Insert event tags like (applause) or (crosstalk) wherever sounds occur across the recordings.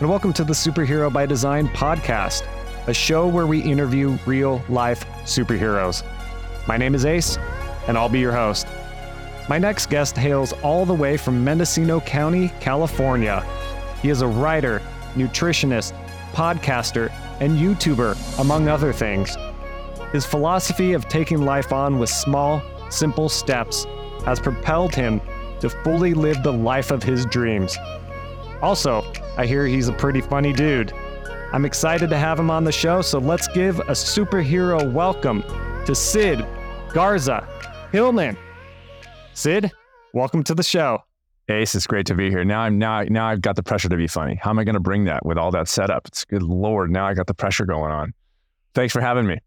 and welcome to the Superhero by Design podcast, a show where we interview real life superheroes. My name is Ace, and I'll be your host. My next guest hails all the way from Mendocino County, California. He is a writer, nutritionist, podcaster, and YouTuber, among other things. His philosophy of taking life on with small, simple steps has propelled him to fully live the life of his dreams. Also, I hear he's a pretty funny dude. I'm excited to have him on the show, so let's give a superhero welcome to Sid Garza Hillman. Sid, welcome to the show. Ace, it's great to be here. Now I'm now now I've got the pressure to be funny. How am I going to bring that with all that setup? It's good lord. Now I got the pressure going on. Thanks for having me.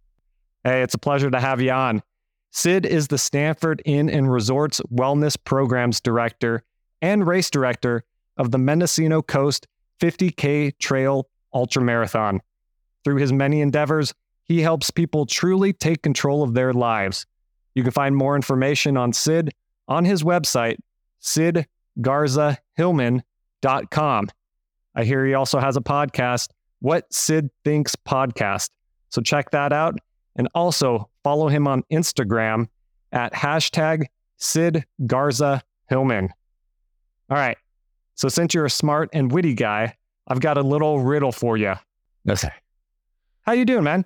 Hey, it's a pleasure to have you on. Sid is the Stanford Inn and Resorts Wellness Programs Director and Race Director of the Mendocino Coast 50K Trail ultra marathon. Through his many endeavors, he helps people truly take control of their lives. You can find more information on Sid on his website, sidgarzahillman.com. I hear he also has a podcast, What Sid Thinks Podcast. So check that out. And also follow him on Instagram at hashtag Sid Garza Hillman. All right. So since you're a smart and witty guy, I've got a little riddle for you. Okay. How you doing, man?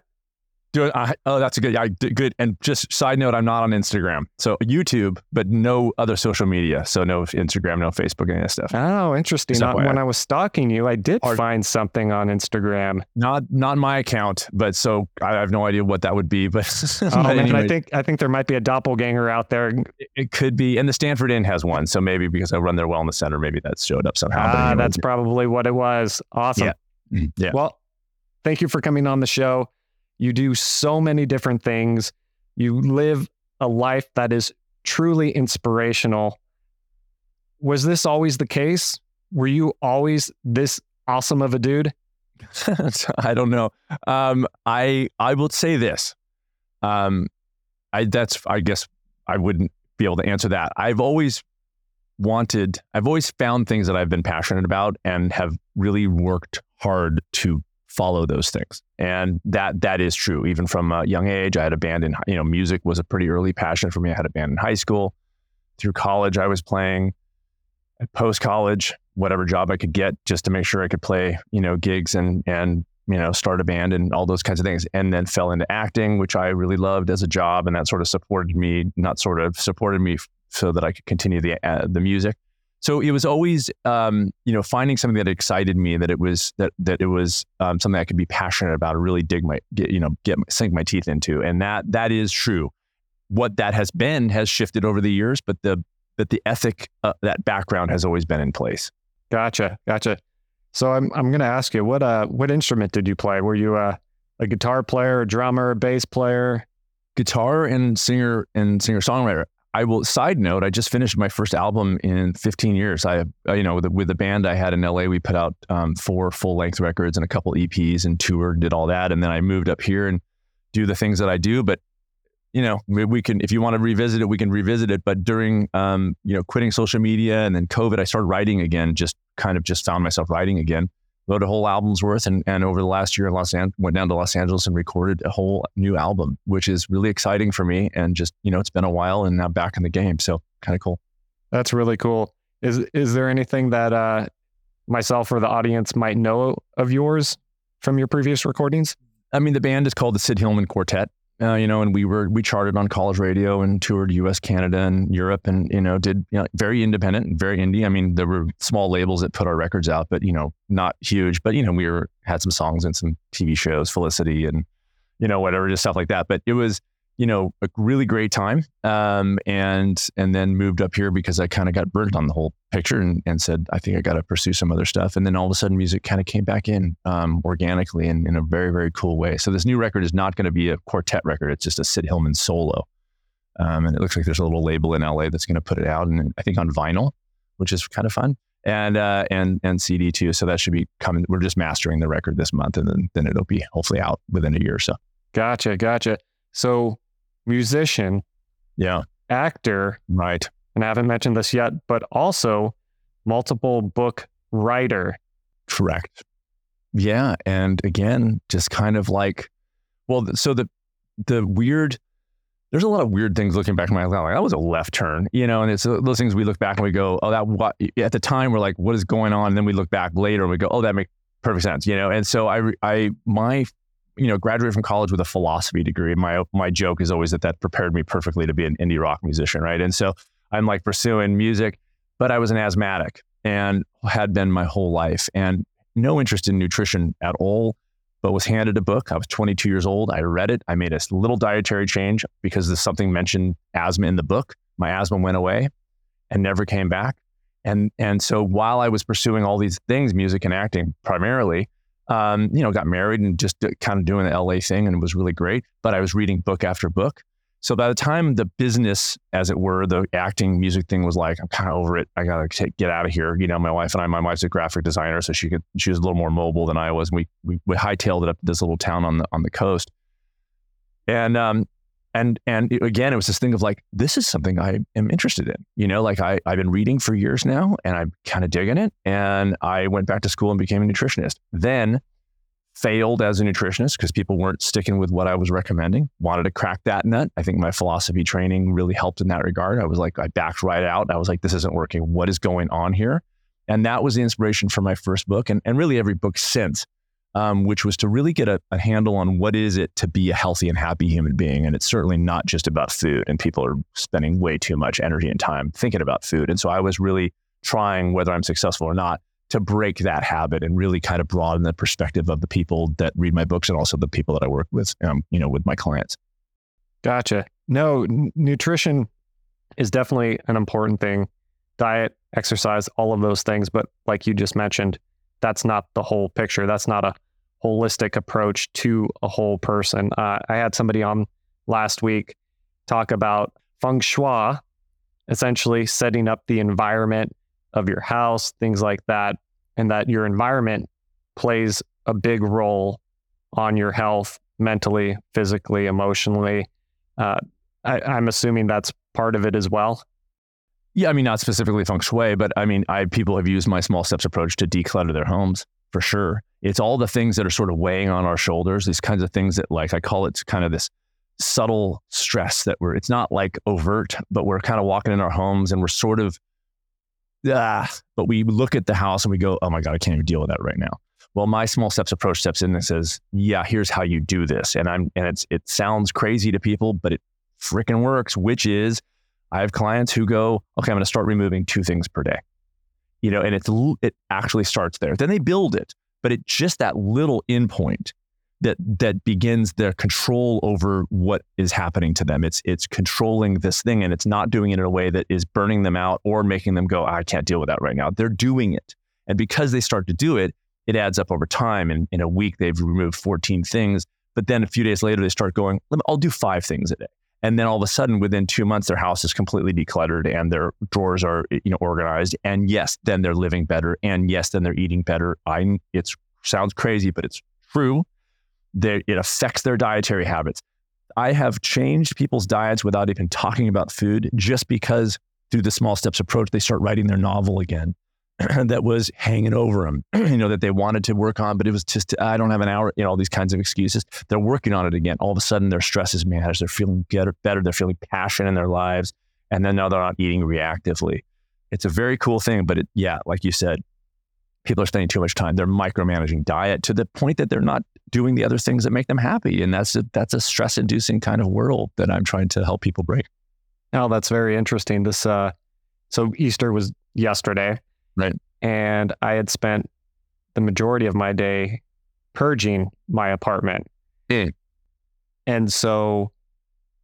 Doing, I, oh, that's a good, yeah, good. And just side note, I'm not on Instagram, so YouTube, but no other social media. So no Instagram, no Facebook, any of that stuff. Oh, interesting. Not, when I was stalking you, I did Are, find something on Instagram. Not not my account, but so I have no idea what that would be. But, (laughs) oh, but man, anyway, I think I think there might be a doppelganger out there. It, it, could be, and the Stanford Inn has one. So maybe because I run their wellness center, maybe that showed up somehow. Ah, anyway, that's probably what it was. Awesome. Yeah. Mm, yeah. Well, thank you for coming on the show. You do so many different things. You live a life that is truly inspirational. Was this always the case? Were you always this awesome of a dude? (laughs) I don't know. Um, I I will say this. Um, I that's I guess I wouldn't be able to answer that. I've always wanted. I've always found things that I've been passionate about and have really worked hard to follow those things. And that that is true. Even from a young age, I had a band in you know music was a pretty early passion for me. I had a band in high school. Through college, I was playing. Post college, whatever job I could get, just to make sure I could play you know gigs and and you know start a band and all those kinds of things. And then fell into acting, which I really loved as a job, and that sort of supported me. Not sort of supported me so that I could continue the uh, the music so it was always um, you know finding something that excited me that it was that that it was um, something I could be passionate about or really dig my get, you know get sink my teeth into. And that that is true. What that has been has shifted over the years but the but the ethic uh, that background has always been in place. Gotcha gotcha. So I'm I'm going to ask you what uh what instrument did you play? Were you a a guitar player a drummer a bass player? Guitar and singer and singer songwriter I will side note, I just finished my first album in 15 years. I, you know, with the, with the band I had in LA, we put out um, four full length records and a couple EPs and toured, did all that. And then I moved up here and do the things that I do. But, you know, we, we can, if you want to revisit it, we can revisit it. But during, um, you know, quitting social media and then COVID, I started writing again, just kind of just found myself writing again wrote a whole album's worth and, and over the last year in Los Angeles went down to Los Angeles and recorded a whole new album, which is really exciting for me. And just, you know, it's been a while and now back in the game. So kind of cool. That's really cool. Is is there anything that uh myself or the audience might know of yours from your previous recordings? I mean, the band is called the Sid Hillman Quartet uh, you know, and we were we charted on college radio and toured U.S., Canada, and Europe, and you know, did you know, very independent, very indie. I mean, there were small labels that put our records out, but you know, not huge. But you know, we were had some songs and some TV shows, Felicity, and you know, whatever, just stuff like that. But it was you know, a really great time. Um, and and then moved up here because I kind of got burnt on the whole picture and, and said, I think I got to pursue some other stuff. And then all of a sudden, music kind of came back in um, organically and in a very very cool way. So this new record is not going to be a quartet record; it's just a Sid Hillman solo. Um, and it looks like there's a little label in LA that's going to put it out, and I think on vinyl, which is kind of fun. And uh, and and CD too, so that should be coming. We're just mastering the record this month, and then then it'll be hopefully out within a year or so. Gotcha, gotcha. So musician, yeah, actor, right. And I haven't mentioned this yet, but also multiple book writer. Correct. yeah, and again, just kind of like, well, so the the weird. There's a lot of weird things looking back in my life. Like that was a left turn, you know, and it's uh, those things we look back and we go, oh, that what at the time we're like, what is going on? And then we look back later and we go, oh, that makes perfect sense, you know. And so I, I, my, you know, graduated from college with a philosophy degree. My my joke is always that that prepared me perfectly to be an indie rock musician, right? And so I'm like pursuing music, but I was an asthmatic and had been my whole life, and no interest in nutrition at all. But was handed a book. I was 22 years old. I read it. I made a little dietary change because there's something mentioned asthma in the book. My asthma went away and never came back. And and so while I was pursuing all these things, music and acting primarily, um, you know, got married and just kind of doing the LA thing, and it was really great. But I was reading book after book. So by the time the business, as it were, the acting music thing was like, I'm kind of over it. I gotta get out of here. You know, my wife and I, my wife's a graphic designer, so she could she was a little more mobile than I was. And we we, we hightailed it up this little town on the on the coast. And um, and and it, again, it was this thing of like, this is something I am interested in. You know, like I I've been reading for years now, and I'm kind of digging it. And I went back to school and became a nutritionist. Then failed as a nutritionist because people weren't sticking with what I was recommending. Wanted to crack that nut. I think my philosophy training really helped in that regard. I was like, I backed right out. I was like, this isn't working. What is going on here? And that was the inspiration for my first book and, and really every book since um, which was to really get a, a, handle on what is it to be a healthy and happy human being. And it's certainly not just about food. And people are spending way too much energy and time thinking about food. And so I was really trying, whether I'm successful or not, to break that habit and really kind of broaden the perspective of the people that read my books and also the people that I work with, um, you know, with my clients. Gotcha. No, n- nutrition is definitely an important thing. Diet, exercise, all of those things. But like you just mentioned, that's not the whole picture. That's not a holistic approach to a whole person. Uh, I had somebody on last week talk about feng shui, essentially setting up the environment of your house, things like that, and that your environment plays a big role on your health mentally, physically, emotionally. Uh, I, I'm assuming that's part of it as well. Yeah, I mean, not specifically feng shui, but I mean, I people have used my small steps approach to declutter their homes for sure. It's all the things that are sort of weighing on our shoulders, these kinds of things that, like, I call it kind of this subtle stress that we're, it's not like overt, but we're kind of walking in our homes and we're sort of, ah, but we look at the house and we go, oh my God, I can't even deal with that right now. Well, my small steps approach steps in and says, yeah, here's how you do this. And I'm, and it's, it sounds crazy to people, but it freaking works, which is I have clients who go, okay, I'm going to start removing two things per day you know, and it's it actually starts there. Then they build it, but it's just that little endpoint that that begins their control over what is happening to them. It's it's controlling this thing, and it's not doing it in a way that is burning them out or making them go, I can't deal with that right now. They're doing it, and because they start to do it, it adds up over time. And in a week, they've removed 14 things. But then a few days later, they start going, I'll do five things a day. And then all of a sudden, within two months, their house is completely decluttered and their drawers are, you know, organized. And yes, then they're living better. And yes, then they're eating better. I, it sounds crazy, but it's true. They, it affects their dietary habits. I have changed people's diets without even talking about food, just because through the small steps approach, they start writing their novel again. (clears throat) that was hanging over them, (clears throat) you know, that they wanted to work on, but it was just, I don't have an hour, you know, all these kinds of excuses. They're working on it again. All of a sudden, their stress is managed. They're feeling better, better. They're feeling passion in their lives. And then now they're not eating reactively. It's a very cool thing. But it, yeah, like you said, people are spending too much time. They're micromanaging diet to the point that they're not doing the other things that make them happy. And that's a, that's a stress inducing kind of world that I'm trying to help people break. Now, that's very interesting. This, uh, so Easter was yesterday. Right. And I had spent the majority of my day purging my apartment. Mm. And so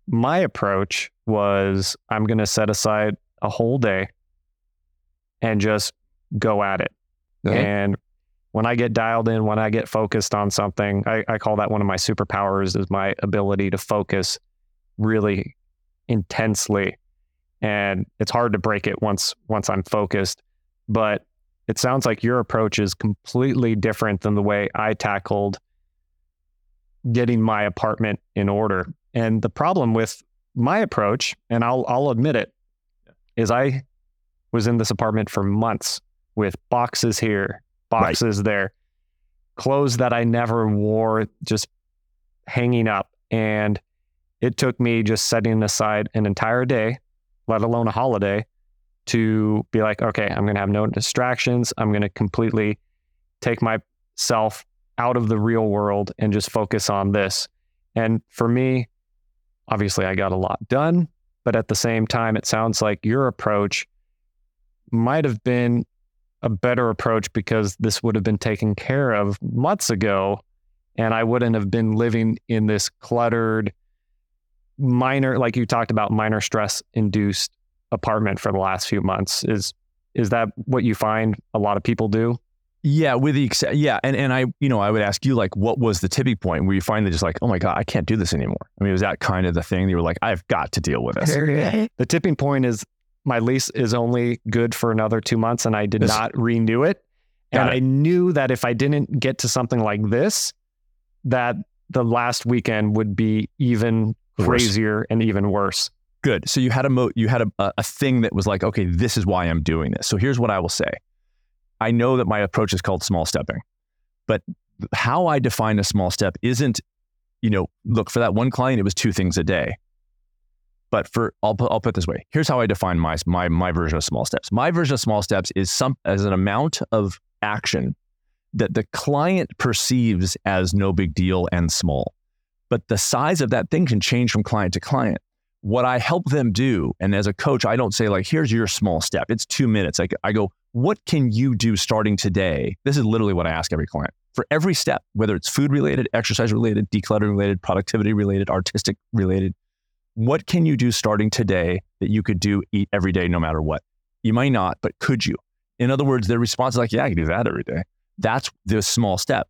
my approach was I'm going to set aside a whole day and just go at it. And when I get dialed in, when I get focused on something, I, I call that one of my superpowers is my ability to focus really intensely. And it's hard to break it once once I'm focused. But it sounds like your approach is completely different than the way I tackled getting my apartment in order. And the problem with my approach, and I'll I'll admit it, is I was in this apartment for months with boxes here, boxes right. there. clothes that I never wore just hanging up. And it took me just setting aside an entire day, let alone a holiday, to be like, okay, I'm going to have no distractions. I'm going to completely take myself out of the real world and just focus on this. And for me, obviously, I got a lot done. But at the same time, it sounds like your approach might have been a better approach because this would have been taken care of months ago. And I wouldn't have been living in this cluttered, minor, like you talked about, minor stress induced apartment for the last few months. Is is that what you find a lot of people do? Yeah, with the yeah, and and I you know I would ask you like what was the tipping point where you finally just like oh my god I can't do this anymore. I mean was that kind of the thing you were like I've got to deal with this. (laughs) the tipping point is my lease is only good for another two months and I did not renew it. and it. I knew that if I didn't get to something like this, that the last weekend would be even worse. crazier and even worse. Good. So you had a mo- you had a, a thing that was like okay this is why I'm doing this. So here's what I will say. I know that my approach is called small stepping, but how I define a small step isn't, you know, look for that one client, it was two things a day. But for I'll put, I'll put this way. Here's how I define my my my version of small steps. My version of small steps is some as an amount of action that the client perceives as no big deal and small. But the size of that thing can change from client to client. What I help them do, and as a coach, I don't say like, here's your small step. It's two minutes. Like I go, what can you do starting today? This is literally what I ask every client for every step, whether it's food related, exercise related, decluttering related, productivity related, artistic related. What can you do starting today that you could do eat every day, no matter what? You might not, but could you? In other words, their response is like, yeah, I can do that every day. That's the small step.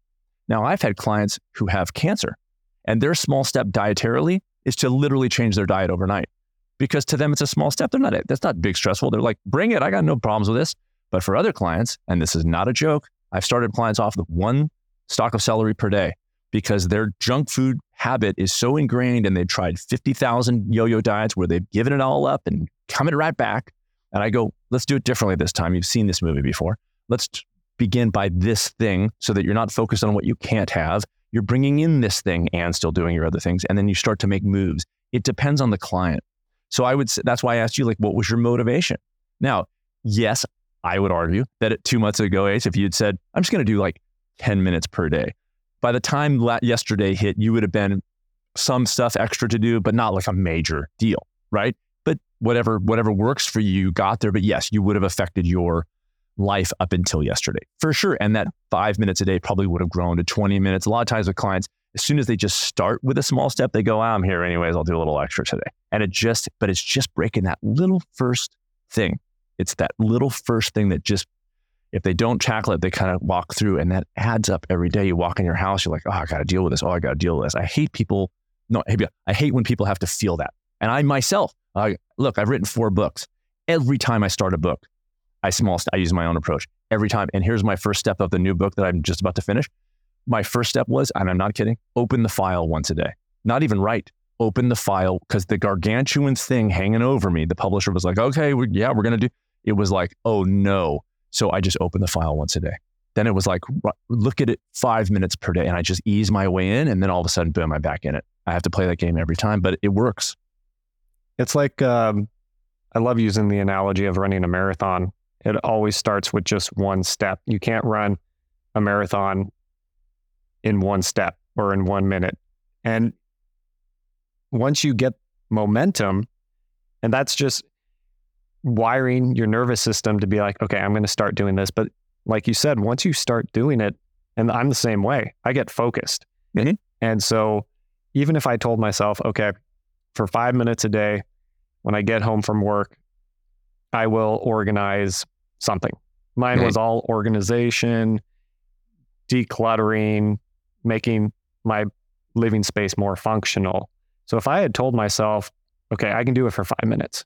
Now, I've had clients who have cancer, and their small step dietarily is to literally change their diet overnight because to them it's a small step. They're not, that's not big stressful. They're like, bring it. I got no problems with this. But for other clients, and this is not a joke, I've started clients off with one stalk of celery per day because their junk food habit is so ingrained and they've tried 50,000 yo yo diets where they've given it all up and coming right back. And I go, let's do it differently this time. You've seen this movie before. Let's begin by this thing so that you're not focused on what you can't have. You're bringing in this thing and still doing your other things. And then you start to make moves. It depends on the client. So I would say that's why I asked you, like, what was your motivation? Now, yes, I would argue that two months ago, Ace, if you'd said, I'm just going to do like 10 minutes per day, by the time la- yesterday hit, you would have been some stuff extra to do, but not like a major deal, right? But whatever whatever works for you, you got there. But yes, you would have affected your life up until yesterday for sure. And that five minutes a day probably would have grown to 20 minutes. A lot of times with clients, as soon as they just start with a small step, they go, ah, I'm here anyways. I'll do a little extra today. And it just, but it's just breaking that little first thing it's that little first thing that just, if they don't tackle it, they kind of walk through and that adds up every day. You walk in your house, you're like, oh, I got to deal with this. Oh, I got to deal with this. I hate people. No, I hate when people have to feel that. And I myself, uh, look, I've written four books. Every time I start a book, I small, I use my own approach every time. And here's my first step of the new book that I'm just about to finish. My first step was, and I'm not kidding, open the file once a day. Not even write, open the file because the gargantuan thing hanging over me, the publisher was like, okay, we, yeah, we're going to do it was like, oh no. So I just opened the file once a day. Then it was like, look at it five minutes per day. And I just ease my way in. And then all of a sudden, boom, I'm back in it. I have to play that game every time, but it works. It's like, um, I love using the analogy of running a marathon. It always starts with just one step. You can't run a marathon in one step or in one minute. And once you get momentum, and that's just wiring your nervous system to be like, okay, I'm going to start doing this. But like you said, once you start doing it, and I'm the same way, I get focused. Mm-hmm. And so even if I told myself, okay, for five minutes a day, when I get home from work, I will organize something. Mine mm-hmm. was all organization, decluttering, making my living space more functional. So if I had told myself, okay, I can do it for five minutes,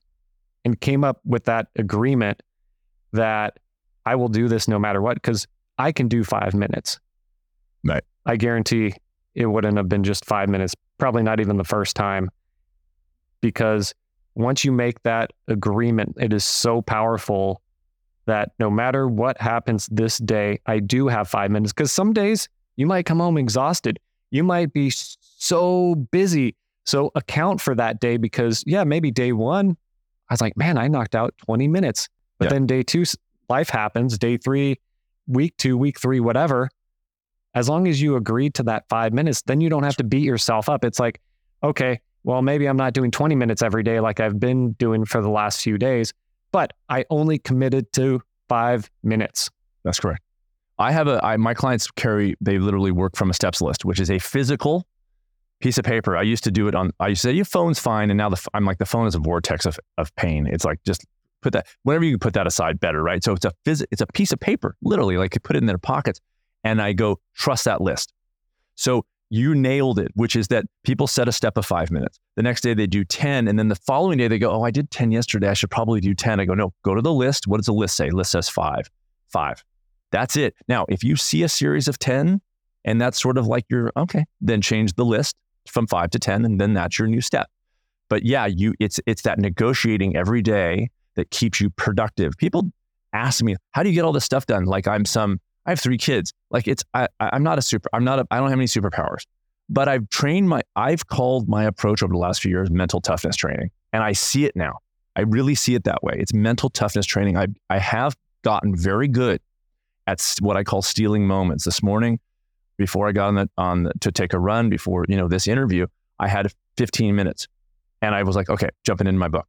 and came up with that agreement that I will do this no matter what because I can do five minutes. Right. I guarantee it wouldn't have been just five minutes, probably not even the first time. Because once you make that agreement, it is so powerful that no matter what happens this day, I do have five minutes. Because some days You might come home exhausted. You might be so busy. So account for that day because, yeah, maybe day one, I was like, man, I knocked out 20 minutes. But Yeah. then day two, life happens. Day three, week two, week three, whatever. As long as you agree to that five minutes, then you don't have to beat yourself up. It's like, okay, well, maybe I'm not doing 20 minutes every day like I've been doing for the last few days, but I only committed to five minutes. That's correct. I have a I, my clients carry they literally work from a steps list, which is a physical piece of paper. I used to do it on. I used to say your phone's fine, and now the, I'm like the phone is a vortex of of pain. It's like just put that whenever you can put that aside, better, right? So it's a phys, it's a piece of paper, literally, like you put it in their pockets, and I go trust that list. So you nailed it, which is that people set a step of five minutes. The next day they do 10. And then the following day they go, Oh, I did 10 yesterday. I should probably do 10. I go, No, go to the list. What does the list say? List says five, five. That's it. Now, if you see a series of 10 and that's sort of like your, okay, then change the list from five to 10, and then that's your new step. But yeah, you it's it's that negotiating every day that keeps you productive. People ask me, how do you get all this stuff done? Like I'm some, I have three kids. Like it's I I'm not a super, I'm not a, I don't have any superpowers. But I've trained my, I've called my approach over the last few years mental toughness training. And I see it now. I really see it that way. It's mental toughness training. I I have gotten very good at what I call stealing moments. This morning, before I got on the, on the, to take a run, before you know this interview, I had 15 minutes, and I was like, okay, jumping into my book,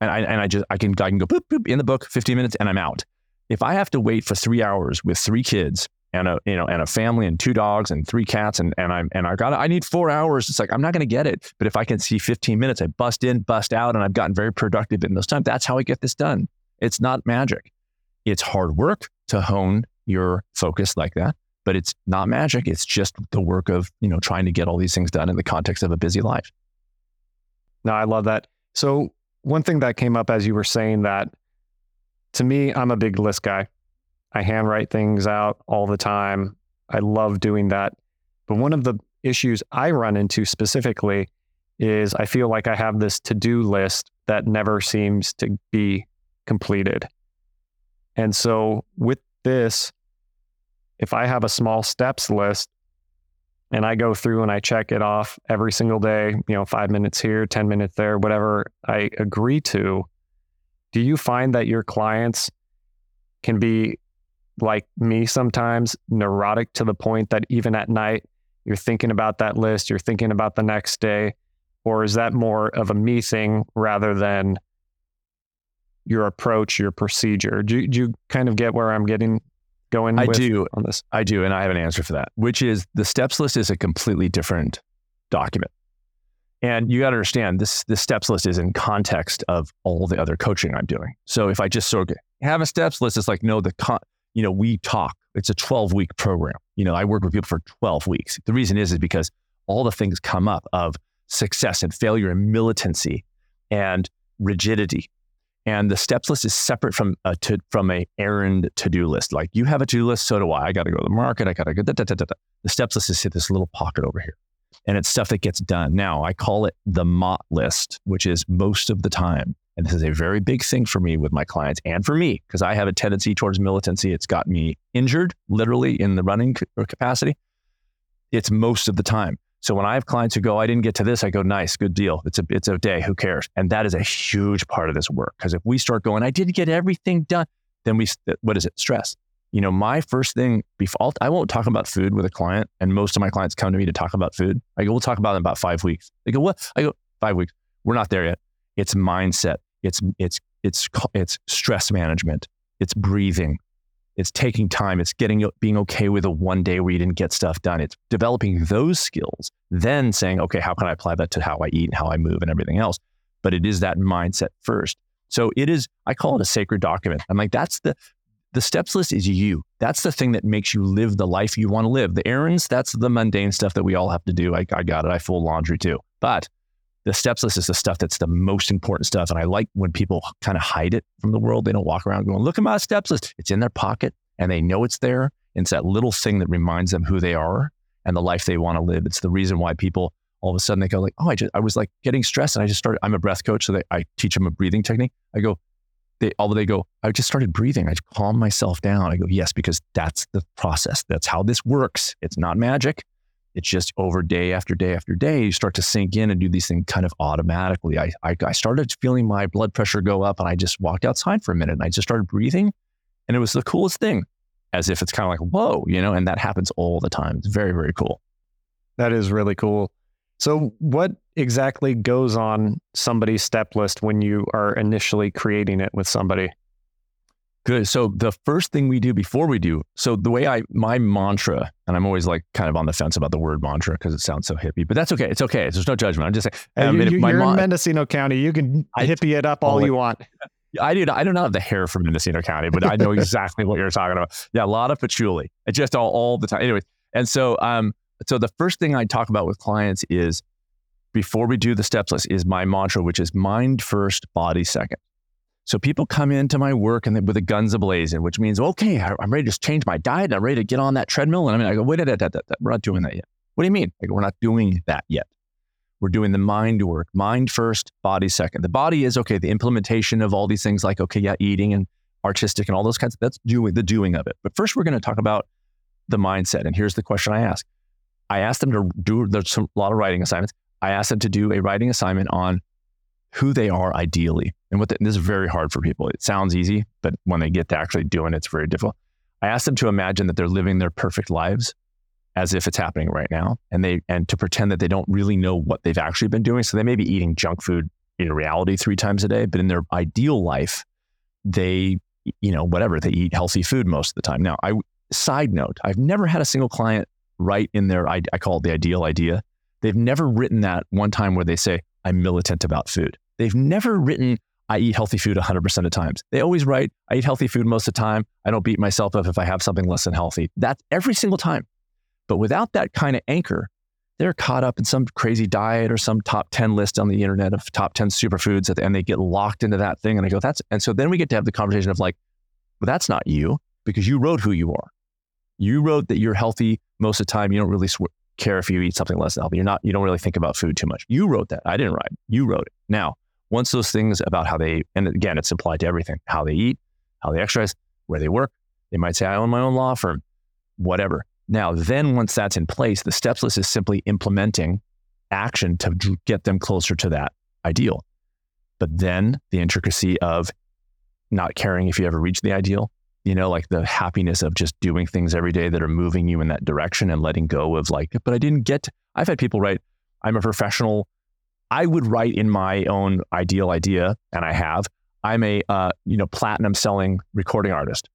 and I and I just I can I can go boop boop in the book, 15 minutes, and I'm out. If I have to wait for three hours with three kids and a you know and a family and two dogs and three cats and and I'm and I got I need four hours. It's like I'm not going to get it. But if I can see 15 minutes, I bust in, bust out, and I've gotten very productive in those times. That's how I get this done. It's not magic. It's hard work to hone your focus like that, but it's not magic. It's just the work of you know trying to get all these things done in the context of a busy life. No, I love that. So one thing that came up as you were saying that to me, I'm a big list guy. I handwrite things out all the time. I love doing that. But one of the issues I run into specifically is I feel like I have this to-do list that never seems to be completed. And so with this, if I have a small steps list and I go through and I check it off every single day, you know, five minutes here, 10 minutes there, whatever I agree to, do you find that your clients can be like me sometimes, neurotic to the point that even at night, you're thinking about that list, you're thinking about the next day? Or is that more of a me thing rather than your approach, your procedure? Do, you- do you kind of get where I'm getting going I with do. on this? I do, and I have an answer for that, which is the steps list is a completely different document. And you got to understand this the steps list is in context of all the other coaching I'm doing. So if I just sort of have a steps list, it's like no, the con, you know, we talk. It's a 12 week program. You know, I work with people for 12 weeks. The reason is is because all the things come up of success and failure and militancy and rigidity. And the steps list is separate from a to, from a errand to do list. Like you have a to do list, so do I. I got to go to the market. I got to go. Da, da, da. The steps list is this little pocket over here, and it's stuff that gets done. Now I call it the MOT list, which is most of the time. And this is a very big thing for me with my clients and for me because I have a tendency towards militancy. It's got me injured, literally in the running capacity. It's most of the time. So when I have clients who go, I didn't get to this, I go, nice, good deal. It's a it's a day. Who cares? And that is a huge part of this work because if we start going, I didn't get everything done, then we what is it? Stress. You know, my first thing before I won't talk about food with a client, and most of my clients come to me to talk about food. I go, we'll talk about it in about five weeks. They go, what? I go, five weeks. We're not there yet. It's mindset. It's it's it's it's stress management. It's breathing. It's taking time. It's getting being okay with a one day where you didn't get stuff done. It's developing those skills, then saying, okay, how can I apply that to how I eat and how I move and everything else? But it is that mindset first. So it is. I call it a sacred document. I'm like, that's the the steps list is you. That's the thing that makes you live the life you want to live. The errands, that's the mundane stuff that we all have to do. I, I got it. I fold laundry too. But the steps list is the stuff that's the most important stuff. And I like when people kind of hide it from the world. They don't walk around going, look at my steps list. It's in their pocket and they know it's there. And it's that little thing that reminds them who they are and the life they want to live. It's the reason why people all of a sudden they go like, oh, I just, I was like getting stressed and I just started, I'm a breath coach. So they, I teach them a breathing technique. I go, they all they go, I just started breathing. I calm myself down. I go, yes, because that's the process. That's how this works. It's not magic. It's just over day after day after day, you start to sink in and do these things kind of automatically. I, I, I started feeling my blood pressure go up and I just walked outside for a minute and I just started breathing. And it was the coolest thing, as if it's kind of like, whoa, you know, and that happens all the time. It's very, very cool. That is really cool. So, what exactly goes on somebody's step list when you are initially creating it with somebody? Good. So the first thing we do before we do, so the way I, my mantra, and I'm always like kind of on the fence about the word mantra because it sounds so hippie, but that's okay. It's okay. There's no judgment. I'm just saying. I mean, you, are in Mendocino County. You can I, hippie it up all you want. I do. I do not have the hair from Mendocino County, but I know exactly what you're talking about. Yeah, a lot of patchouli, just all, all the time. Anyways, and so, um, so the first thing I talk about with clients is before we do the steps list is my mantra, which is mind first, body second. So people come into my work and they, with the guns ablazing, which means, okay, I'm ready to change my diet. I'm ready to get on that treadmill. And I mean, I go, wait, wait, wait, wait, we're not doing that yet. What do you mean? I go, we're not doing that yet. We're doing the mind work, mind first, body second. The body is okay. The implementation of all these things like, okay, yeah, eating and artistic and all those kinds of, that's doing the doing of it. But first we're going to talk about the mindset. And here's the question I ask. I asked them to do, there's some, a lot of writing assignments. I asked them to do a writing assignment on who they are ideally. And what the, this is very hard for people. It sounds easy, but when they get to actually doing it, it's very difficult. I asked them to imagine that they're living their perfect lives as if it's happening right now, and they and to pretend that they don't really know what they've actually been doing. So they may be eating junk food in reality three times a day, but in their ideal life, they you know whatever they eat healthy food most of the time. Now, I side note, I've never had a single client write in their I, I call it the ideal idea. They've never written that one time where they say I'm militant about food. They've never written, I eat healthy food 100% of times. They always write, I eat healthy food most of the time. I don't beat myself up if I have something less than healthy. That's every single time. But without that kind of anchor, they're caught up in some crazy diet or some top 10 list on the internet of top 10 superfoods and they get locked into that thing. And I go, that's, and so then we get to have the conversation of like, well, that's not you because you wrote who you are. You wrote that you're healthy most of the time. You don't really sw- care if you eat something less than healthy. You're not, you don't really think about food too much. You wrote that. I didn't write. You wrote it. Now, once those things about how they, and again, it's applied to everything, how they eat, how they exercise, where they work. They might say, I own my own law firm, whatever. Now, then once that's in place, the steps list is simply implementing action to get them closer to that ideal. But then the intricacy of not caring if you ever reach the ideal, you know, like the happiness of just doing things every day that are moving you in that direction and letting go of like, but I didn't get, I've had people write, I'm a professional I would write in my own ideal idea, and I have. I'm a uh, you know platinum selling recording artist.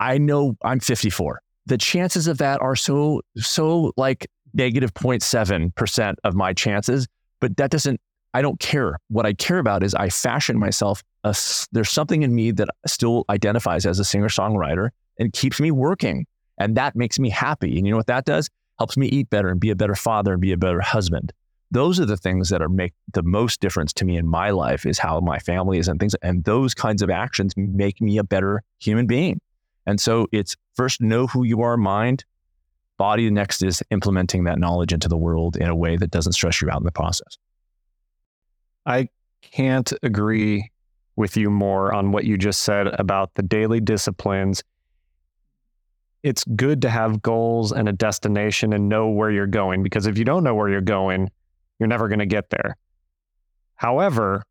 I know I'm 54. The chances of that are so so like negative negative 0.7 percent of my chances, but that doesn't. I don't care. What I care about is I fashion myself. A, there's something in me that still identifies as a singer songwriter and keeps me working, and that makes me happy. And you know what that does? Helps me eat better and be a better father and be a better husband. Those are the things that are make the most difference to me in my life is how my family is and things and those kinds of actions make me a better human being. And so it's first know who you are mind. Body next is implementing that knowledge into the world in a way that doesn't stress you out in the process. I can't agree with you more on what you just said about the daily disciplines it's good to have goals and a destination and know where you're going because if you don't know where you're going you're never going to get there. However,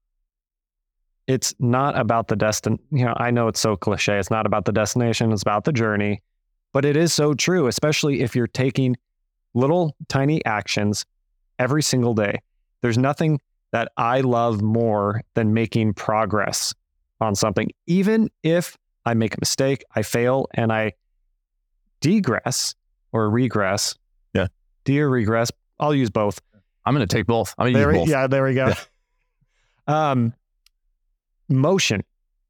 it's not about the destin. You know, I know it's so cliche. It's not about the destination. It's about the journey, but it is so true, especially if you're taking little tiny actions every single day. There's nothing that I love more than making progress on something, even if I make a mistake, I fail, and I degress or regress. Yeah. De or regress. I'll use both. I'm going to take both. I'm going to use both. Yeah, there we go. Yeah. (laughs) um, motion.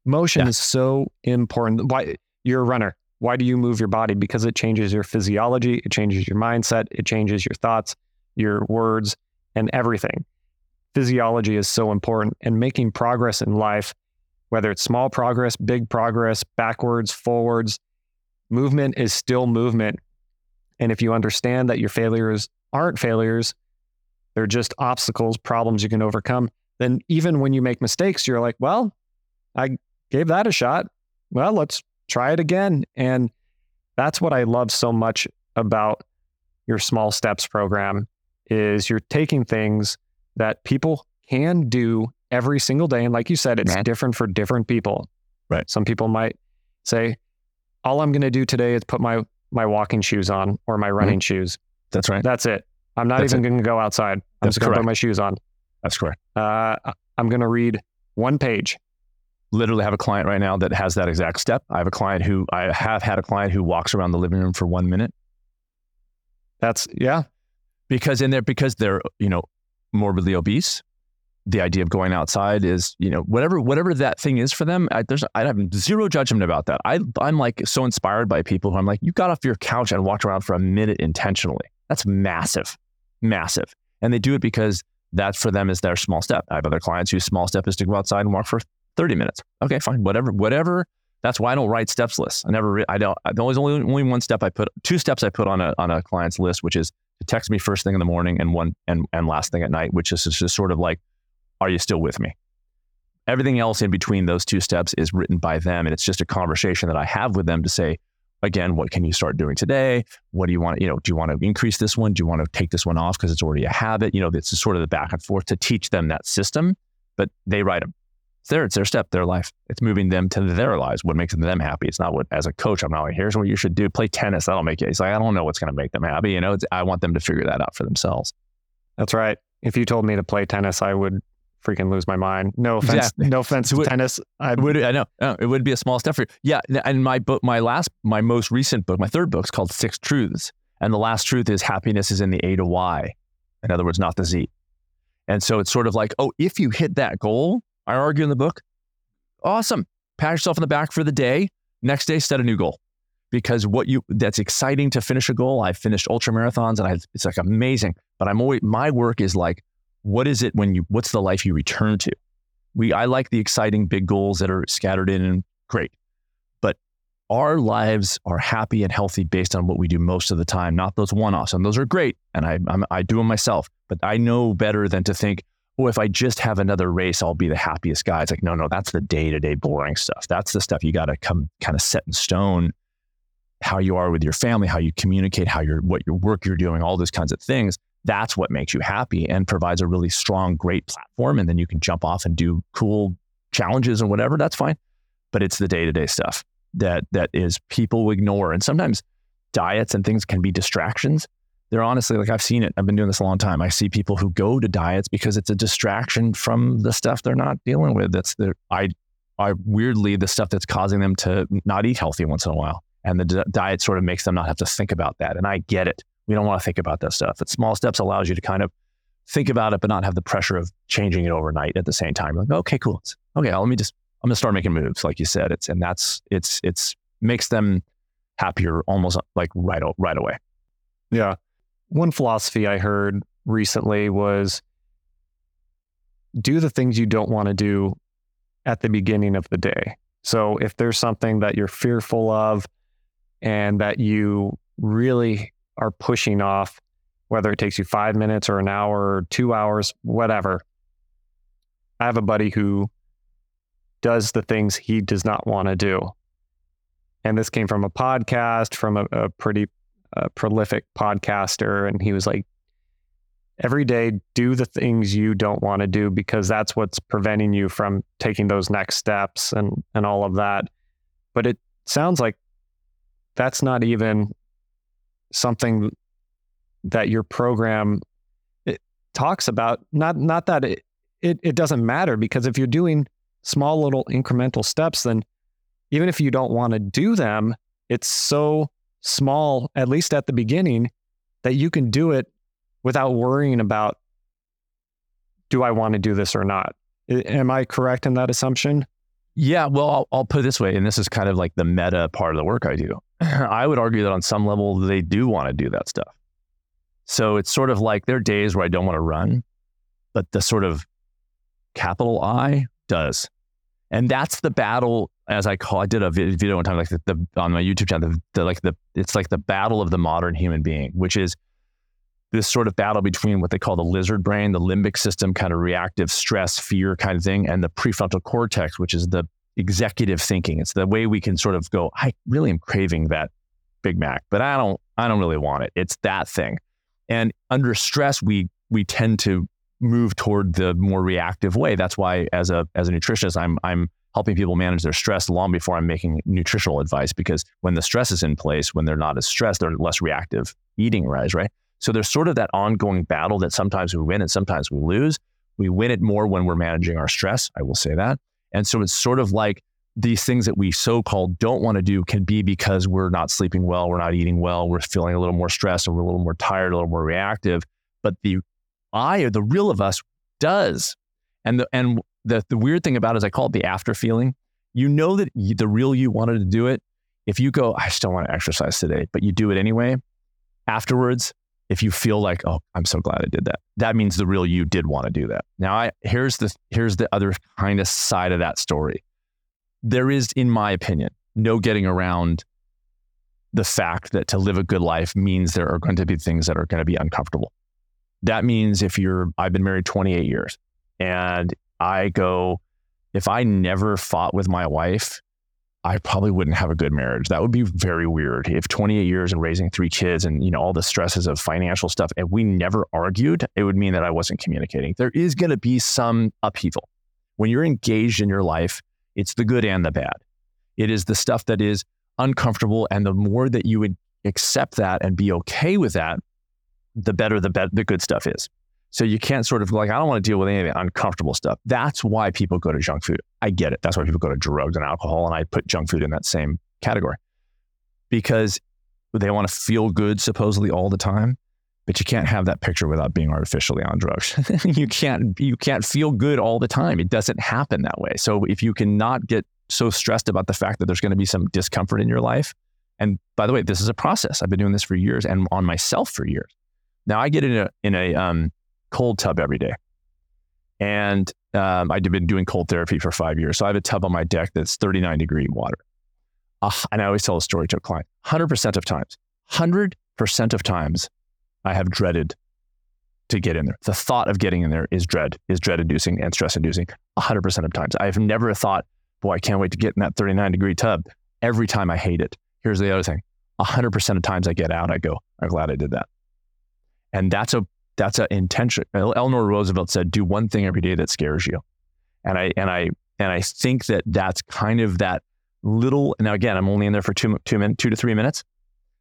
Motion yeah. is so important. Why you're a runner? Why do you move your body? Because it changes your physiology, it changes your mindset, it changes your thoughts, your words, and everything. Physiology is so important, and making progress in life, whether it's small progress, big progress, backwards, forwards, movement is still movement. And if you understand that your failures aren't failures, they're just obstacles, problems you can overcome. Then even when you make mistakes, you're like, well, I gave that a shot. Well, let's try it again. And that's what I love so much about your small steps program is you're taking things that people can do every single day. And like you said, it's Right. different for different people. Right. Some people might say, all I'm going to do today is put my, my walking shoes on or my running shoes. That's right. That's it. I'm not That's even going to go outside. I'm That's just going to put my shoes on. That's correct. Uh, I'm going to read one page. Literally have a client right now that has that exact step. I have a client who I have had a client who walks around the living room for one minute That's, yeah. because in there because they're you know morbidly obese. The idea of going outside is you know whatever whatever that thing is for them. I, there's I have zero judgment about that. I I'm like so inspired by people who I'm like you got off your couch and walked around for a minute intentionally. That's massive, massive, and they do it because that for them is their small step. I have other clients whose small step is to go outside and walk for 30 minutes. Okay, fine, whatever, whatever. That's why I don't write steps lists. I never, I don't. There's only only one step I put, two steps I put on a on a client's list, which is text me first thing in the morning and one and and last thing at night, which is just sort of like, are you still with me? Everything else in between those two steps is written by them, and it's just a conversation that I have with them to say, again, what can you start doing today? What do you want? You know, do you want to increase this one? Do you want to take this one off because it's already a habit? You know, it's sort of the back and forth to teach them that system, but they write them. It's their, it's their step, their life. It's moving them to their lives. What makes them happy? It's not what, as a coach, I'm not like, here's what you should do. Play tennis. That'll make you. It's like, I don't know what's going to make them happy. You know, it's, I want them to figure that out for themselves. That's right. If you told me to play tennis, I would freaking lose my mind. No offense. Exactly. No offense to it- tennis. I It would, I know, no, it would be a small step for you. Yeah. And my book, my last, my most recent book, my third book is called Six Truths. And the last truth is happiness is in the A to Y. In other words, not the Z. And so it's sort of like, oh, if you hit that goal, I argue in the book, awesome. Pat yourself on the back for the day. Next day, set a new goal. Because what you that's exciting to finish a goal. I've finished ultra marathons and I, it's like amazing. But I'm always my work is like, what is it when you what's the life you return to? We I like the exciting big goals that are scattered in and great. But our lives are happy and healthy based on what we do most of the time, not those one-offs. And those are great. And I I'm, I do them myself. But I know better than to think, oh, if I just have another race, I'll be the happiest guy. It's like, no, no, that's the day-to-day boring stuff. That's the stuff you got to come kind of set in stone. How you are with your family, how you communicate, how your what your work you're doing, all those kinds of things. That's what makes you happy and provides a really strong, great platform. And then you can jump off and do cool challenges and whatever. That's fine. But it's the day-to-day stuff that that is people ignore. And sometimes diets and things can be distractions. They're honestly like I've seen it. I've been doing this a long time. I see people who go to diets because it's a distraction from the stuff they're not dealing with. That's the I I weirdly the stuff that's causing them to not eat healthy once in a while. And the di- diet sort of makes them not have to think about that. And I get it. We don't want to think about that stuff. But small steps allows you to kind of think about it, but not have the pressure of changing it overnight at the same time. Like, okay, cool. It's- okay, let me just I'm gonna start making moves, like you said. It's and that's it's it's makes them happier almost like right right away. Yeah. One philosophy I heard recently was do the things you don't want to do at the beginning of the day. So if there's something that you're fearful of and that you really are pushing off, whether it takes you five minutes or an hour or two hours, whatever. I have a buddy who does the things he does not want to do. And this came from a podcast from a, a pretty a prolific podcaster and he was like every day do the things you don't want to do because that's what's preventing you from taking those next steps and and all of that. But it sounds like that's not even something that your program talks about. Not not that it, it it doesn't matter because if you're doing small little incremental steps then even if you don't want to do them it's so small, at least at the beginning, that you can do it without worrying about do I want to do this or not? Am I correct in that assumption? Yeah, well, I'll, I'll put it this way, and this is kind of like the meta part of the work I do. (clears throat) I would argue that on some level, they do want to do that stuff. So it's sort of like there are days where I don't want to run, but the sort of capital I does. And that's the battle, as I call. I did a video one time, like the, the on my YouTube channel. The, the like the it's like the battle of the modern human being, which is this sort of battle between what they call the lizard brain, the limbic system, kind of reactive stress, fear kind of thing, and the prefrontal cortex, which is the executive thinking. It's the way we can sort of go, I really am craving that Big Mac, but I don't I don't really want it. It's that thing. And under stress, we we tend to move toward the more reactive way. That's why as a as a nutritionist, I'm I'm helping people manage their stress long before I'm making nutritional advice because when the stress is in place, when they're not as stressed, they're less reactive eating rise, right? So there's sort of that ongoing battle that sometimes we win and sometimes we lose. We win it more when we're managing our stress. I will say that. And so it's sort of like these things that we so called don't want to do can be because we're not sleeping well, we're not eating well, we're feeling a little more stressed, or we're a little more tired, a little more reactive. But the I or the real of us does. And the and the, the weird thing about it is I call it the after feeling. You know that you, the real you wanted to do it. If you go, I just don't want to exercise today, but you do it anyway, afterwards, if you feel like, oh, I'm so glad I did that, that means the real you did want to do that. Now, I here's the here's the other kind of side of that story. There is, in my opinion, no getting around the fact that to live a good life means there are going to be things that are going to be uncomfortable. That means if you're, I've been married 28 years and I go, if I never fought with my wife, I probably wouldn't have a good marriage. That would be very weird. If 28 years and raising three kids and you know all the stresses of financial stuff and we never argued, it would mean that I wasn't communicating. There is going to be some upheaval. When you're engaged in your life, it's the good and the bad. It is the stuff that is uncomfortable and the more that you would accept that and be okay with that, the better the be- the good stuff is. So you can't sort of like, I don't want to deal with any of the uncomfortable stuff. That's why people go to junk food. I get it. That's why people go to drugs and alcohol. And I put junk food in that same category because they want to feel good supposedly all the time. But you can't have that picture without being artificially on drugs. (laughs) you can't you can't feel good all the time. It doesn't happen that way. So if you cannot get so stressed about the fact that there's going to be some discomfort in your life, and by the way, this is a process. I've been doing this for years and on myself for years. Now I get in a in a um, cold tub every day. And um, I've been doing cold therapy for five years. So I have a tub on my deck that's 39 degree water. Uh, and I always tell a story to a client 100% of times, 100% of times, I have dreaded to get in there. The thought of getting in there is dread, is dread inducing and stress inducing 100% of times. I've never thought, boy, I can't wait to get in that 39 degree tub. Every time I hate it. Here's the other thing 100% of times I get out, I go, I'm glad I did that. And that's a that's an intention. Eleanor Roosevelt said, "Do one thing every day that scares you," and I and I and I think that that's kind of that little. Now again, I'm only in there for two two minutes, two to three minutes,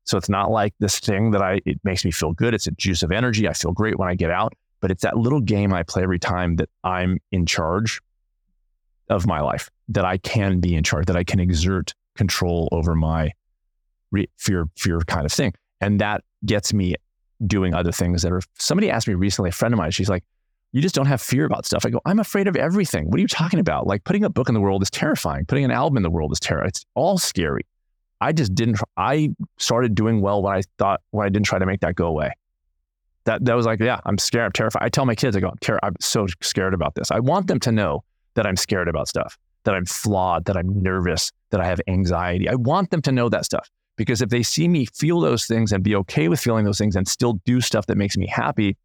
so it's not like this thing that I. It makes me feel good. It's a juice of energy. I feel great when I get out, but it's that little game I play every time that I'm in charge of my life. That I can be in charge. That I can exert control over my re- fear fear kind of thing, and that gets me doing other things that are. Somebody asked me recently, a friend of mine, she's like, you just don't have fear about stuff. I go, I'm afraid of everything. What are you talking about? Like putting a book in the world is terrifying. Putting an album in the world is terrifying. It's all scary. I just didn't. I started doing well when I thought when I didn't try to make that go away. That that was like, yeah, I'm scared. I'm terrified. I tell my kids, I go, I'm, I'm so scared about this. I want them to know that I'm scared about stuff, that I'm flawed, that I'm nervous, that I have anxiety. I want them to know that stuff. Because if they see me feel those things and be okay with feeling those things and still do stuff that makes me happy,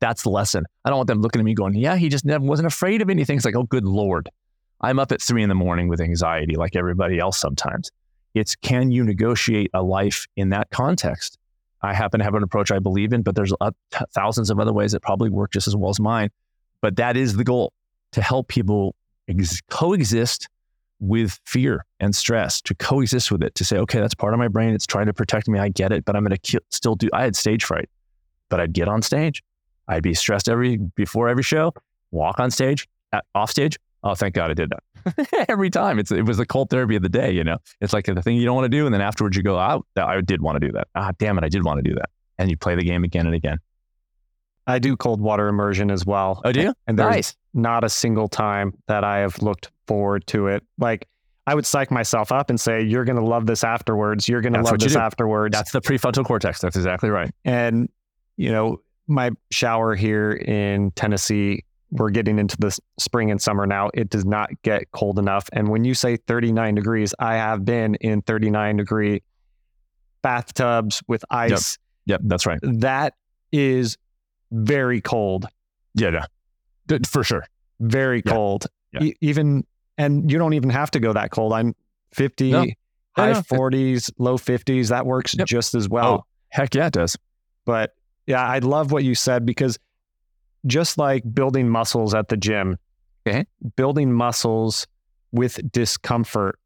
that's the lesson. I don't want them looking at me going, yeah, he just never wasn't afraid of anything. It's like, oh, good Lord. I'm up at three in the morning with anxiety like everybody else sometimes. It's can you negotiate a life in that context? I happen to have an approach I believe in, but there's thousands of other ways that probably work just as well as mine. But that is the goal to help people ex- coexist with fear and stress to coexist with it to say okay that's part of my brain. It's trying to protect me. I get it but i'm going to still do i had stage fright but i'd get on stage. I'd be stressed every before every show walk on stage at, off stage. Oh thank god i did that. (laughs) Every time. It's, it was the cold therapy of the day you know? It's like the thing you don't want to do and then afterwards you go oh, i did want to do that. Ah damn it i did want to do that. And you play the game again and again I do cold water immersion as well. Oh, do you? And there's nice. not a single time that I have looked forward to it. Like I would psych myself up and say, "You're going to love this afterwards. You're going to love this afterwards." That's the prefrontal cortex. That's exactly right. And you know, my shower here in Tennessee, we're getting into the spring and summer now. It does not get cold enough. And when you say 39 degrees, I have been in 39 degree bathtubs with ice. Yep, yep that's right. That is very cold. Yeah, yeah, for sure. Very yeah. cold. Yeah. E- even And you don't even have to go that cold. I'm 50, No. high no. 40s, low 50s. That works Yep. just as oh, well. Oh. Heck yeah, it does. But yeah, I love what you said because just like building muscles at the gym, Okay. building muscles with discomfort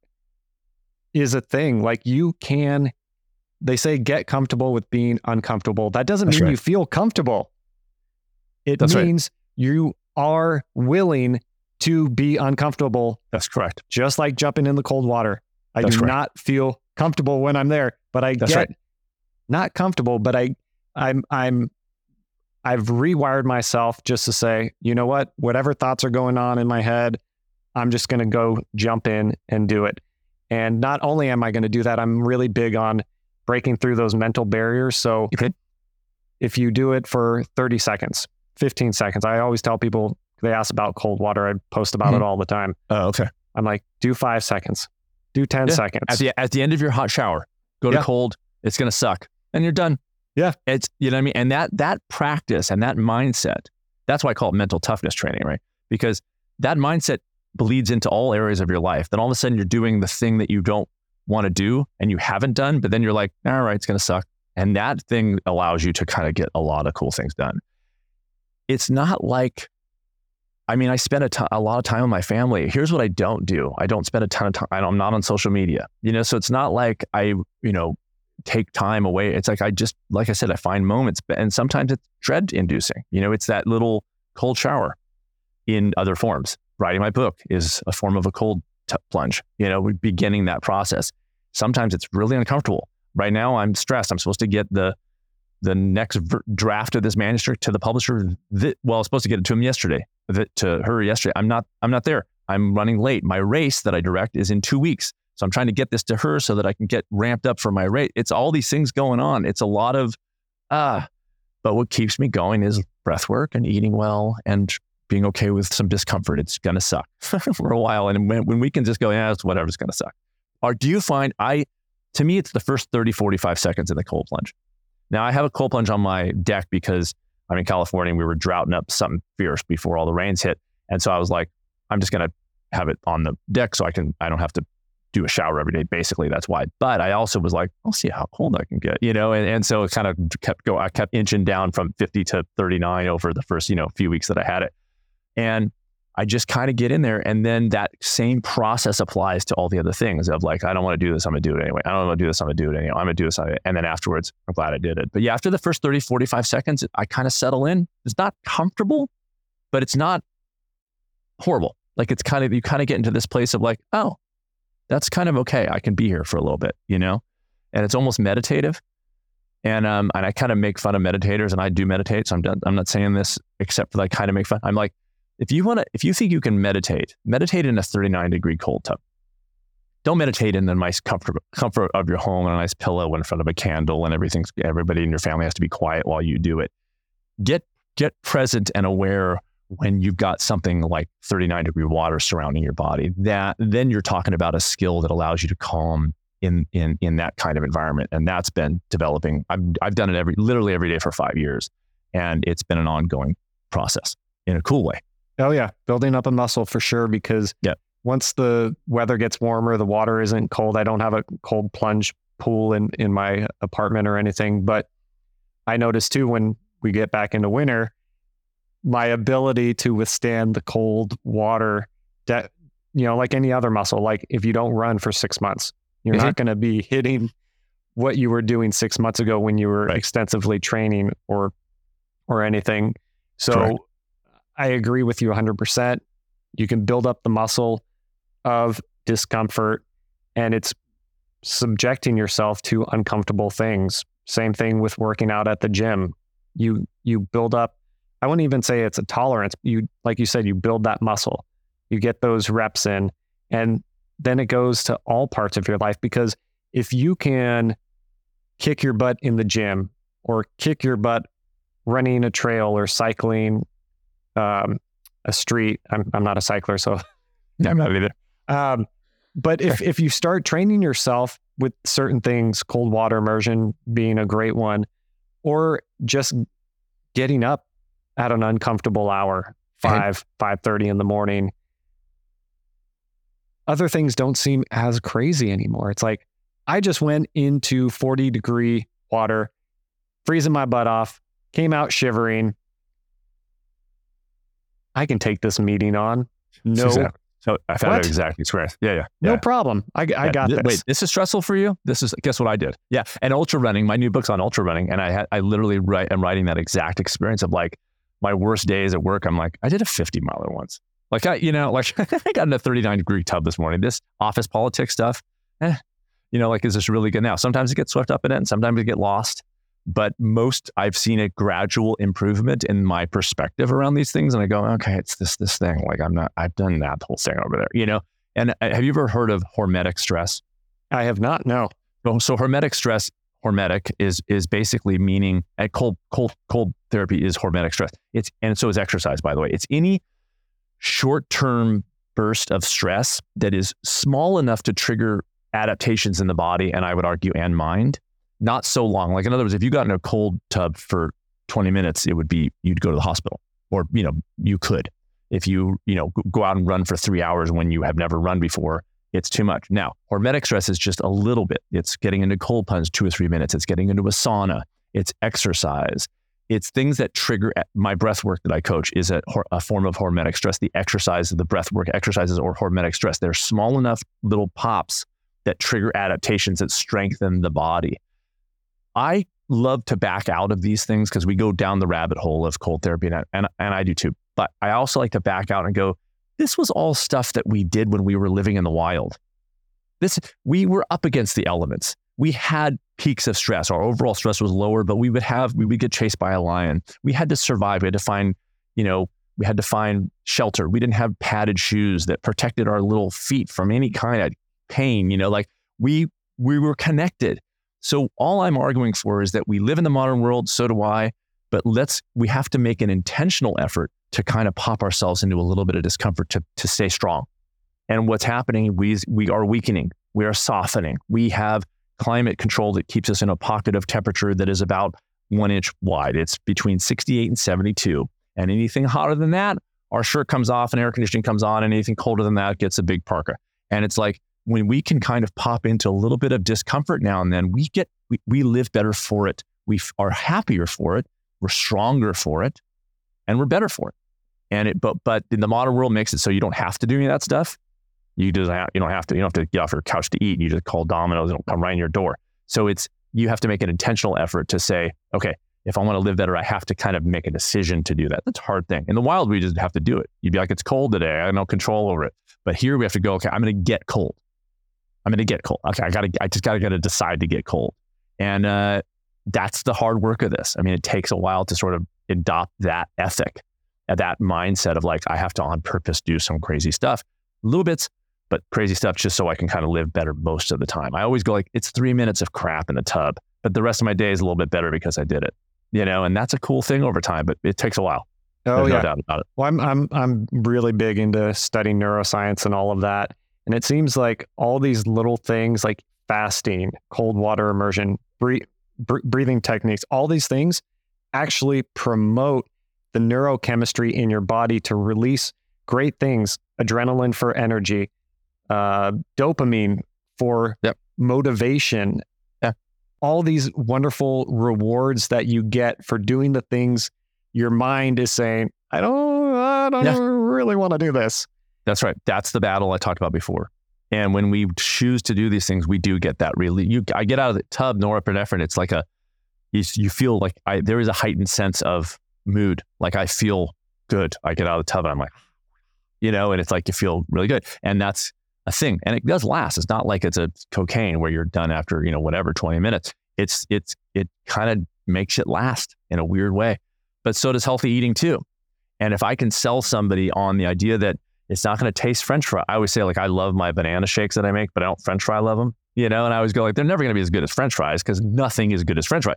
is a thing. Like you can, they say, get comfortable with being uncomfortable. That doesn't That's mean right. you feel comfortable. It That's right. means you are willing to be uncomfortable, That's correct. just like jumping in the cold water. I That's do right. not feel comfortable when I'm there, but I That's get right. not comfortable, but I I'm I'm I've rewired myself just to say, you know what, whatever thoughts are going on in my head, I'm just going to go jump in and do it. And not only am I going to do that, I'm really big on breaking through those mental barriers. So Okay. if you do it for 30 seconds, 15 seconds, I always tell people they ask about cold water. I post about Mhm. it all the time. Oh, okay. I'm like, do five seconds, do 10 Yeah. seconds. At the at the end of your hot shower, go to cold. It's gonna suck, and you're done. Yeah. it's you know what I mean. And that that practice and that mindset, that's why I call it mental toughness training, right? Because that mindset bleeds into all areas of your life. Then all of a sudden you're doing the thing that you don't want to do and you haven't done, but then you're like, all right, it's gonna suck. And that thing allows you to kind of get a lot of cool things done. It's not like I mean, I spend a ton- a lot of time with my family. Here's what I don't do. I don't spend a ton of time. I'm not on social media, you know, so it's not like I, you know, take time away. It's like I just, like I said, I find moments, and sometimes it's dread inducing. You know, it's that little cold shower in other forms. Writing my book is a form of a cold t- plunge, you know, beginning that process. Sometimes it's really uncomfortable. Right now, I'm stressed. I'm supposed to get the the next draft of this manuscript to the publisher. Th- well, I was supposed to get it to him yesterday, th- to her yesterday. I'm not. I'm not there. I'm running late. My race that I direct is in two weeks, so I'm trying to get this to her so that I can get ramped up for my race. It's all these things going on. It's a lot of ah, but what keeps me going is breath work and eating well and being okay with some discomfort. It's gonna suck (laughs) for a while, and when, when we can just go, yeah, it's whatever. It's gonna suck. Or do you find I? To me, it's the first 30, 45 seconds in the cold plunge. Now I have a cold plunge on my deck because I'm in California and we were droughting up something fierce before all the rains hit. And so I was like, I'm just gonna have it on the deck so I can I don't have to do a shower every day. Basically, that's why. But I also was like, I'll see how cold I can get, you know. And, and so it kind of kept go. I kept inching down from 50 to 39 over the first you know few weeks that I had it, and I just kind of get in there, and then that same process applies to all the other things of like, I don't want to do this, I'm gonna do it anyway. I don't want to do this, I'm gonna do it anyway. I'm gonna do this, and then afterwards, I'm glad I did it. But yeah, after the first 30, 45 seconds, I kind of settle in. It's not comfortable, but it's not horrible. Like it's kind of you kind of get into this place of like, oh, that's kind of okay. I can be here for a little bit, you know, and it's almost meditative. And um, and I kind of make fun of meditators, and I do meditate. So I'm done. I'm not saying this except for that kind of make fun. I'm like, if you want to, if you think you can meditate, meditate in a 39 degree cold tub. Don't meditate in the nice comfort comfort of your home and a nice pillow in front of a candle, and everything's everybody in your family has to be quiet while you do it. Get get present and aware when you've got something like 39 degree water surrounding your body. That then you're talking about a skill that allows you to calm in in in that kind of environment, and that's been developing. I've I've done it every literally every day for five years, and it's been an ongoing process in a cool way. Oh yeah, building up a muscle for sure because Yep. once the weather gets warmer, the water isn't cold. I don't have a cold plunge pool in in my apartment or anything, but I notice too when we get back into winter, my ability to withstand the cold water that you know, like any other muscle, like if you don't run for 6 months, you're not mm-hmm. going to be hitting what you were doing 6 months ago when you were Right. extensively training or or anything. So Correct. I agree with you 100%. You can build up the muscle of discomfort and it's subjecting yourself to uncomfortable things. Same thing with working out at the gym. You you build up I wouldn't even say it's a tolerance. You like you said you build that muscle. You get those reps in and then it goes to all parts of your life because if you can kick your butt in the gym or kick your butt running a trail or cycling um, a street. I'm, I'm not a cycler, so (laughs) I'm not either. um, but if if you start training yourself with certain things, cold water immersion being a great one, or just getting up at an uncomfortable hour, Okay. five five thirty in the morning, other things don't seem as crazy anymore. It's like I just went into 40 degree water, freezing my butt off, came out shivering. I can take this meeting on. No, Exactly. So I found What? it exactly correct. Yeah, yeah. no problem. I, I Yeah, got this. Wait, this is stressful for you? This is guess what I did? Yeah, and ultra running. My new book's on ultra running, and I had I literally write am writing that exact experience of like my worst days at work. I'm like, I did a 50 miler once. Like I, you know, like (laughs) I got in a 39 degree tub this morning. This office politics stuff, eh, you know, like is this really good now? Sometimes it gets swept up in it, and sometimes it get lost. But most I've seen a gradual improvement in my perspective around these things, and I go, okay, it's this this thing. Like I'm not, I've done that whole thing over there, you know. And uh, have you ever heard of hormetic stress? I have not. No. So, so hormetic stress, hormetic is is basically meaning at cold cold cold therapy is hormetic stress. It's and so is exercise. By the way, it's any short term burst of stress that is small enough to trigger adaptations in the body, and I would argue and mind. Not so long. Like in other words, if you got in a cold tub for 20 minutes, it would be you'd go to the hospital, or you know you could. If you you know go out and run for three hours when you have never run before, it's too much. Now, hormetic stress is just a little bit. It's getting into cold plunge two or three minutes. It's getting into a sauna. It's exercise. It's things that trigger eh, my breath work that I coach is a, a form of hormetic stress. The exercise, the breath work exercises or hormetic stress. They're small enough little pops that trigger adaptations that strengthen the body. I love to back out of these things because we go down the rabbit hole of cold therapy, and I, and, and I do too. But I also like to back out and go, this was all stuff that we did when we were living in the wild. This we were up against the elements. We had peaks of stress. Our overall stress was lower, but we would have we would get chased by a lion. We had to survive. We had to find, you know, we had to find shelter. We didn't have padded shoes that protected our little feet from any kind of pain. You know, like we we were connected. So all I'm arguing for is that we live in the modern world. So do I. But let's we have to make an intentional effort to kind of pop ourselves into a little bit of discomfort to to stay strong. And what's happening? We we are weakening. We are softening. We have climate control that keeps us in a pocket of temperature that is about one inch wide. It's between 68 and 72. And anything hotter than that, our shirt comes off and air conditioning comes on. And anything colder than that gets a big parka. And it's like when we can kind of pop into a little bit of discomfort now and then, we get we, we live better for it. We f- are happier for it. We're stronger for it, and we're better for it. And it, but but in the modern world makes it so you don't have to do any of that stuff. You just have, you don't have to you don't have to get off your couch to eat. You just call Domino's and it'll come right in your door. So it's you have to make an intentional effort to say, okay, if I want to live better, I have to kind of make a decision to do that. That's a hard thing. In the wild, we just have to do it. You'd be like, it's cold today. I have no control over it. But here we have to go, okay, I'm going to get cold. I'm going to get cold. Okay, I got to, I just got to got to decide to get cold. And uh, that's the hard work of this. I mean, it takes a while to sort of adopt that ethic, uh, that mindset of like, I have to on purpose do some crazy stuff, little bits, but crazy stuff just so I can kind of live better most of the time. I always go like, it's three minutes of crap in the tub, but the rest of my day is a little bit better because I did it, you know, and that's a cool thing over time, but it takes a while. Oh There's yeah. no doubt about it. Well, I'm I'm I'm really big into studying neuroscience and all of that, and it seems like all these little things like fasting, cold water immersion, bre- br- breathing techniques, all these things actually promote the neurochemistry in your body to release great things: adrenaline for energy, uh, dopamine for Yep. motivation. Yeah. All these wonderful rewards that you get for doing the things your mind is saying, I don't, I don't Yeah. really want to do this. That's right. That's the battle I talked about before. And when we choose to do these things, we do get that really. You, I get out of the tub, norepinephrine. It's like a, you, you feel like I, there is a heightened sense of mood. Like I feel good. I get out of the tub and I'm like, you know, and it's like you feel really good. And that's a thing. And it does last. It's not like it's a cocaine where you're done after, you know, whatever, 20 minutes. It's, it's, it kind of makes it last in a weird way. But so does healthy eating too. And if I can sell somebody on the idea that it's not going to taste French fry, I always say like I love my banana shakes that I make, but I don't French fry love them, you know. And I always go like they're never going to be as good as French fries because nothing is good as French fries.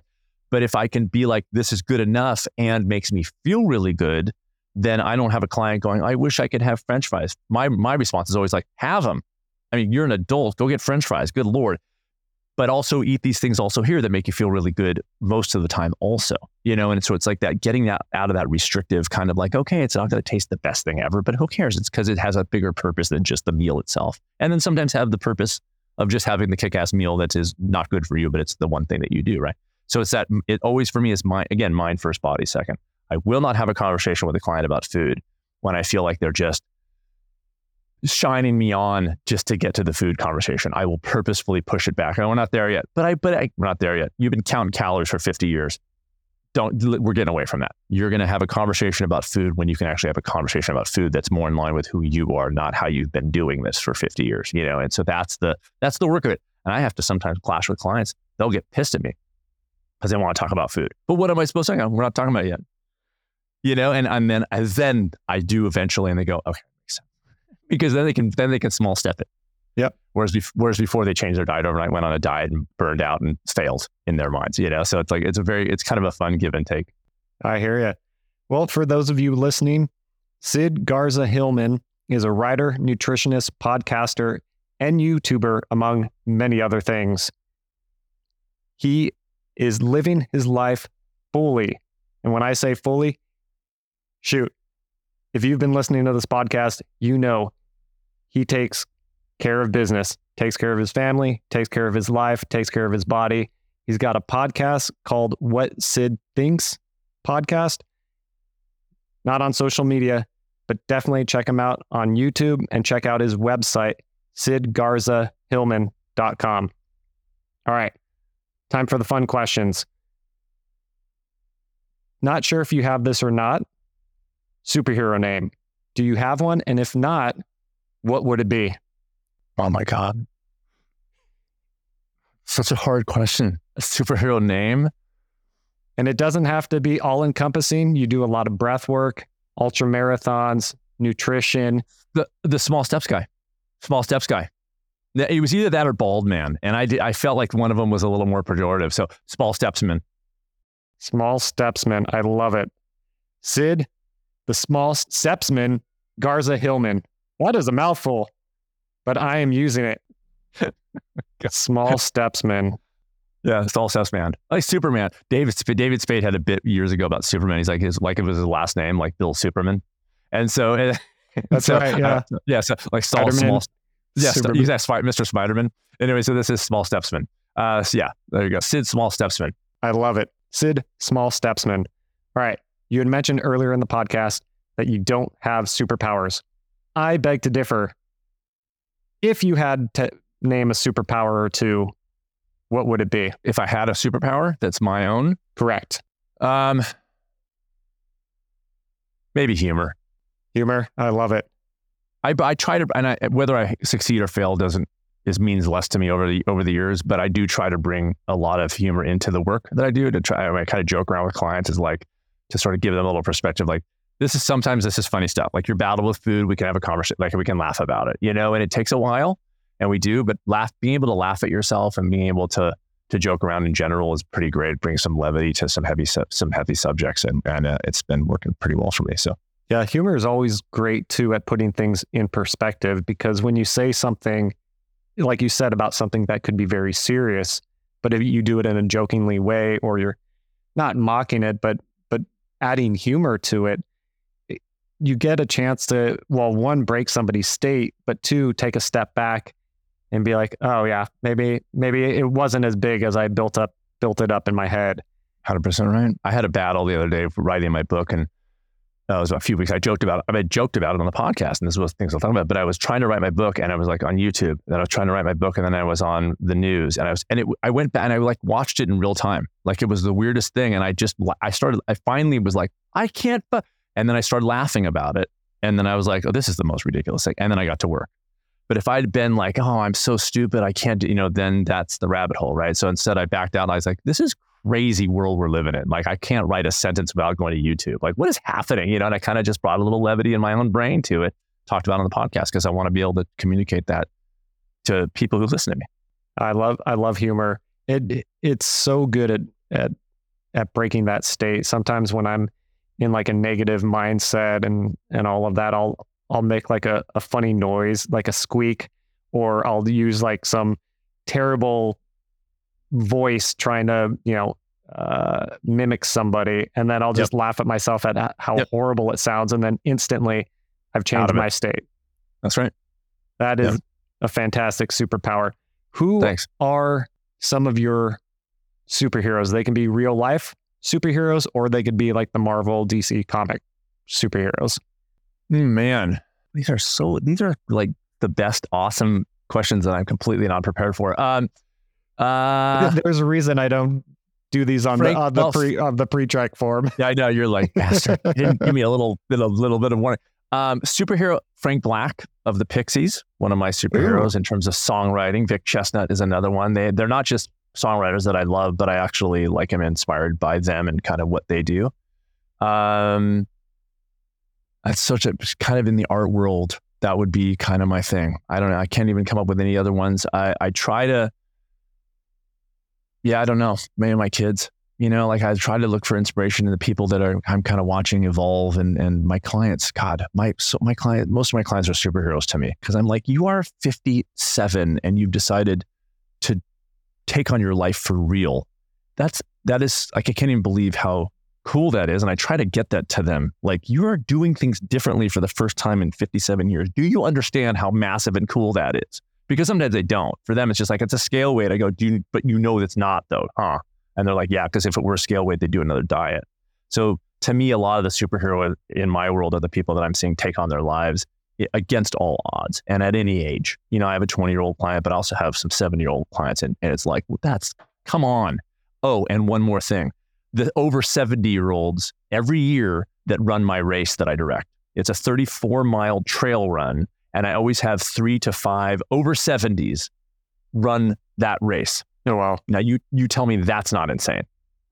But if I can be like this is good enough and makes me feel really good, then I don't have a client going, I wish I could have French fries. My my response is always like, have them. I mean, you're an adult, go get French fries. Good lord. But also eat these things also here that make you feel really good most of the time also you know? And so it's like that getting that out of that restrictive kind of like okay it's not going to taste the best thing ever but who cares? It's because it has a bigger purpose than just the meal itself. And then sometimes have the purpose of just having the kick-ass meal that is not good for you but it's the one thing that you do right? So it's that it always for me is mind again mind first body second. I will not have a conversation with a client about food when i feel like they're just shining me on just to get to the food conversation. I will purposefully push it back. we're not there yet, but I, but I, we're not there yet. You've been counting calories for 50 years. Don't, we're getting away from that. You're going to have a conversation about food when you can actually have a conversation about food that's more in line with who you are, not how you've been doing this for 50 years, you know? And so that's the, that's the work of it. And I have to sometimes clash with clients. They'll get pissed at me because they want to talk about food. But what am I supposed to say? We're not talking about it yet. You know, and, and then, and then I do eventually, and they go, okay, because then they can then they can small step it. Yep. Whereas, bef- whereas before they changed their diet overnight, went on a diet and burned out and failed in their minds, you know? So it's like, it's a very, it's kind of a fun give and take. I hear you. Well, for those of you listening, Sid Garza Hillman is a writer, nutritionist, podcaster, and YouTuber, among many other things. He is living his life fully. And when I say fully, shoot, if you've been listening to this podcast, you know he takes care of business, takes care of his family, takes care of his life, takes care of his body. He's got a podcast called What Sid Thinks podcast. Not on social media, but definitely check him out on YouTube and check out his website, sidgarzahillman.com. All right, time for the fun questions. Not sure if you have this or not, superhero name. Do you have one? And if not, what would it be? Oh my God. Such a hard question. A superhero name? And it doesn't have to be all encompassing. You do a lot of breath work, ultra marathons, nutrition. The the small steps guy. Small steps guy. It was either that or bald man. And I did, I felt like one of them was a little more pejorative. So small stepsman. Small stepsman. I love it. Sid, the small stepsman, Garza Hillman. That is a mouthful, but I am using it. (laughs) small stepsman. Yeah, small stepsman. Like Superman. David David Spade had a bit years ago about Superman. He's like his like it was his last name, like Bill Superman. And so (laughs) that's so, right. Yeah. Uh, (laughs) yeah. So like small, small yeah, Superman. he's Mr. Spider-Man. Anyway, so this is Small Stepsman. Uh, so yeah, there you go. Sid Small Stepsman. I love it. Sid Small Stepsman. All right. You had mentioned earlier in the podcast that you don't have superpowers. I beg to differ. If you had to name a superpower or two, what would it be? If I had a superpower that's my own? Correct. Um, maybe humor. Humor. I love it. I, I try to, and I, whether I succeed or fail doesn't is means less to me over the over the years. But I do try to bring a lot of humor into the work that I do. To try, I kind of joke around with clients is like, to sort of give them a little perspective. Like this is sometimes this is funny stuff. Like your battle with food, we can have a conversation, like we can laugh about it, you know, and it takes a while and we do, but laugh, being able to laugh at yourself and being able to, to joke around in general is pretty great. Bring some levity to some heavy, some heavy subjects. And, and uh, it's been working pretty well for me. So yeah, humor is always great too at putting things in perspective because when you say something, like you said about something that could be very serious, but if you do it in a jokingly way or you're not mocking it, but adding humor to it, you get a chance to, well, one, break somebody's state, but two, take a step back and be like, oh yeah, maybe, maybe it wasn't as big as I built up, built it up in my head. 100% right. I had a battle the other day writing my book and uh, it was a few weeks. I joked about it. I joked about it on the podcast, and this was things I was talking about. But I was trying to write my book, and I was like on YouTube. And I was trying to write my book, and then I was on the news, and I was, and it, I went back and I like watched it in real time. Like it was the weirdest thing, and I just, I started, I finally was like, I can't, but, and then I started laughing about it, and then I was like, oh, this is the most ridiculous thing, and then I got to work. But if I'd been like, oh, I'm so stupid, I can't, do, you know, then that's the rabbit hole, right? So instead, I backed out. I was like, this is crazy world we're living in. Like I can't write a sentence without going to YouTube. Like what is happening? You know, and I kind of just brought a little levity in my own brain to it, talked about on the podcast because I want to be able to communicate that to people who listen to me. I love I love humor. It it's so good at at at breaking that state. Sometimes when I'm in like a negative mindset and and all of that, I'll I'll make like a, a funny noise, like a squeak, or I'll use like some terrible voice trying to, you know, uh, mimic somebody, and then I'll just yep. laugh at myself at how yep. horrible it sounds, and then instantly I've changed my state. That's right. That is yep. a fantastic superpower. Who Thanks. are some of your superheroes? They can be real life superheroes, or they could be like the Marvel, DC comic superheroes. Hmm, man, these are so. These are like the best, awesome questions that I'm completely not prepared for. Um, uh, (laughs) There's a reason I don't do these on Frank, the on the pre on the pre-track form. (laughs) Yeah, I know you're like bastard. didn't give me a little bit a little bit of warning. Um, superhero Frank Black of the Pixies, one of my superheroes Ooh. in terms of songwriting. Vic Chesnutt is another one. They they're not just songwriters that I love, but I actually like am inspired by them and kind of what they do. Um, that's such a kind of in the art world. That would be kind of my thing. I don't know. I can't even come up with any other ones. I I try to yeah, I don't know. Maybe my kids. You know, like I try to look for inspiration in the people that are I'm kind of watching evolve, and and my clients. God, my so my client, most of my clients are superheroes to me because I'm like, you are 57 and you've decided to take on your life for real. That's that is like I can't even believe how cool that is. And I try to get that to them. Like you are doing things differently for the first time in 57 years. Do you understand how massive and cool that is? Because sometimes they don't. For them, it's just like it's a scale weight. I go, do you, but you know it's not though, huh? And they're like, yeah, because if it were scale weight, they'd do another diet. So to me, a lot of the superhero in my world are the people that I'm seeing take on their lives against all odds and at any age. You know, I have a 20 year old client, but I also have some seven year old clients, and, and it's like, well, that's come on. Oh, and one more thing the over 70 year olds every year that run my race that I direct. It's a 34 mile trail run and I always have three to five over 70s run that race. Oh, wow. Now, you, you tell me that's not insane.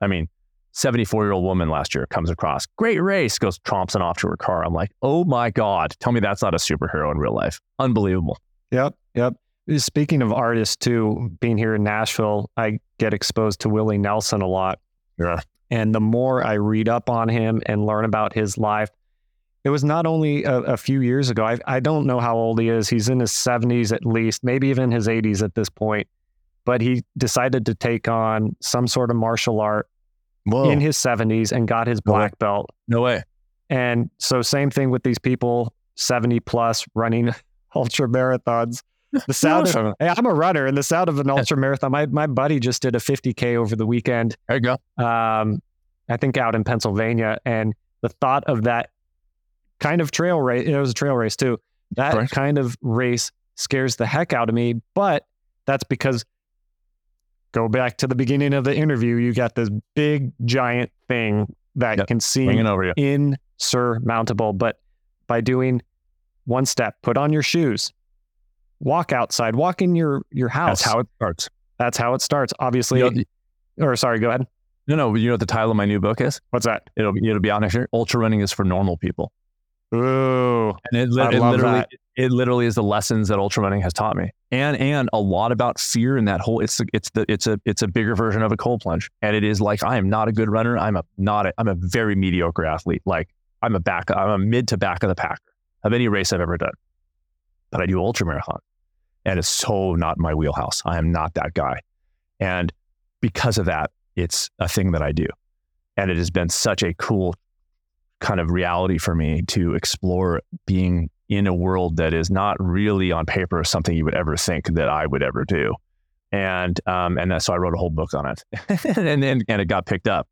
I mean, 74 year old woman last year comes across, great race, goes tromping off to her car. I'm like, oh my God, tell me that's not a superhero in real life. Unbelievable. Yep. Yep. Speaking of artists, too, being here in Nashville, I get exposed to Willie Nelson a lot. Yeah. And the more I read up on him and learn about his life, it was not only a, a few years ago. I, I don't know how old he is. He's in his 70s at least, maybe even his 80s at this point. But he decided to take on some sort of martial art Whoa. in his 70s and got his black no belt. No way. And so, same thing with these people 70 plus running (laughs) ultra marathons. (laughs) The sound of, hey, I'm a runner, and the sound of an ultra marathon. My, my buddy just did a 50K over the weekend. There you go. Um, I think out in Pennsylvania. And the thought of that kind of trail race. It was a trail race too. That right. kind of race scares the heck out of me. But that's because go back to the beginning of the interview. You got this big giant thing that yep. can seem insurmountable. But by doing one step, put on your shoes, walk outside, walk in your your house. That's how it starts. That's how it starts. Obviously, you know, or sorry, go ahead. No, no. You know what the title of my new book is? What's that? It'll it'll be out next year. Ultra running is for normal people. Ooh, and it, it literally that. it literally is the lessons that ultra running has taught me, and and a lot about fear and that whole it's it's the it's a it's a bigger version of a cold plunge, and it is like I am not a good runner. I'm a not a, I'm a very mediocre athlete. Like I'm a back I'm a mid to back of the pack of any race I've ever done, but I do ultra marathon, and it's so not my wheelhouse. I am not that guy, and because of that, it's a thing that I do, and it has been such a cool kind of reality for me to explore being in a world that is not really on paper something you would ever think that I would ever do. And um, and so I wrote a whole book on it, (laughs) and, and and it got picked up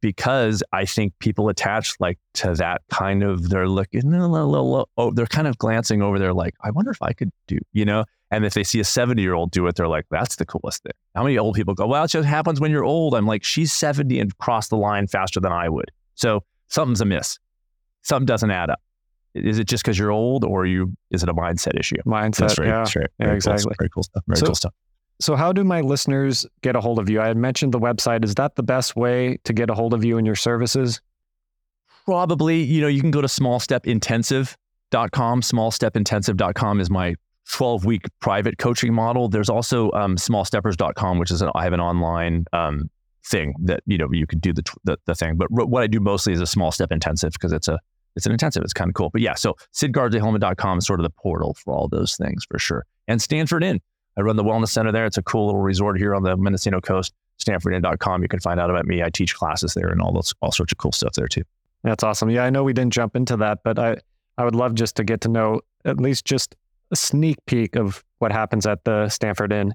because I think people attach like to that kind of they're looking oh they're kind of glancing over there like I wonder if I could do you know? And if they see a 70 year old do it they're like that's the coolest thing. How many old people go well it just happens when you're old. I'm like she's 70 and crossed the line faster than I would. So something's amiss. Something doesn't add up. Is it just because you're old, or you? Is it a mindset issue? Mindset. Very, yeah. Very, yeah, exactly. Cool, very cool stuff. Very so, cool stuff. So, how do my listeners get a hold of you? I had mentioned the website. Is that the best way to get a hold of you and your services? Probably. You know, you can go to smallstepintensive.com. Smallstepintensive.com is my 12 week private coaching model. There's also um, smallsteppers.com, which is an, I have an online um, thing that you know you could do the the, the thing. But r- what I do mostly is a small step intensive because it's a it's an intensive. It's kind of cool. But yeah, so sidgarzahillman.com is sort of the portal for all those things for sure. And Stanford Inn. I run the wellness center there. It's a cool little resort here on the Mendocino coast. StanfordInn.com. You can find out about me. I teach classes there and all those all sorts of cool stuff there too. That's awesome. Yeah, I know we didn't jump into that, but I I would love just to get to know at least just a sneak peek of what happens at the Stanford Inn.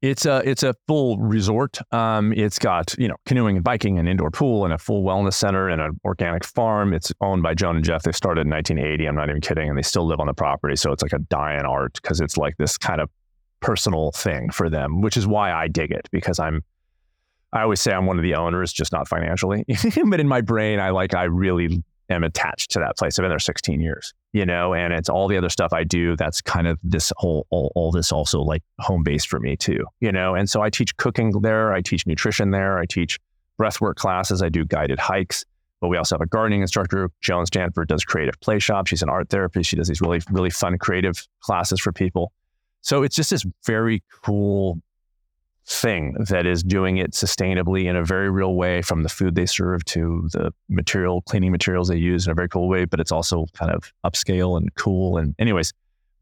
It's a it's a full resort. Um, it's got you know canoeing and biking and indoor pool and a full wellness center and an organic farm. It's owned by Joan and Jeff. They started in 1980. I'm not even kidding, and they still live on the property. So it's like a dying art because it's like this kind of personal thing for them, which is why I dig it because I'm. I always say I'm one of the owners, just not financially, (laughs) but in my brain, I like I really am attached to that place. I've been there 16 years, you know, and it's all the other stuff I do. That's kind of this whole, all, all this also like home base for me too, you know? And so I teach cooking there. I teach nutrition there. I teach breathwork classes. I do guided hikes, but we also have a gardening instructor. Joan Stanford does creative play shop. She's an art therapist. She does these really, really fun creative classes for people. So it's just this very cool thing that is doing it sustainably in a very real way from the food they serve to the material cleaning materials they use in a very cool way but it's also kind of upscale and cool. And anyways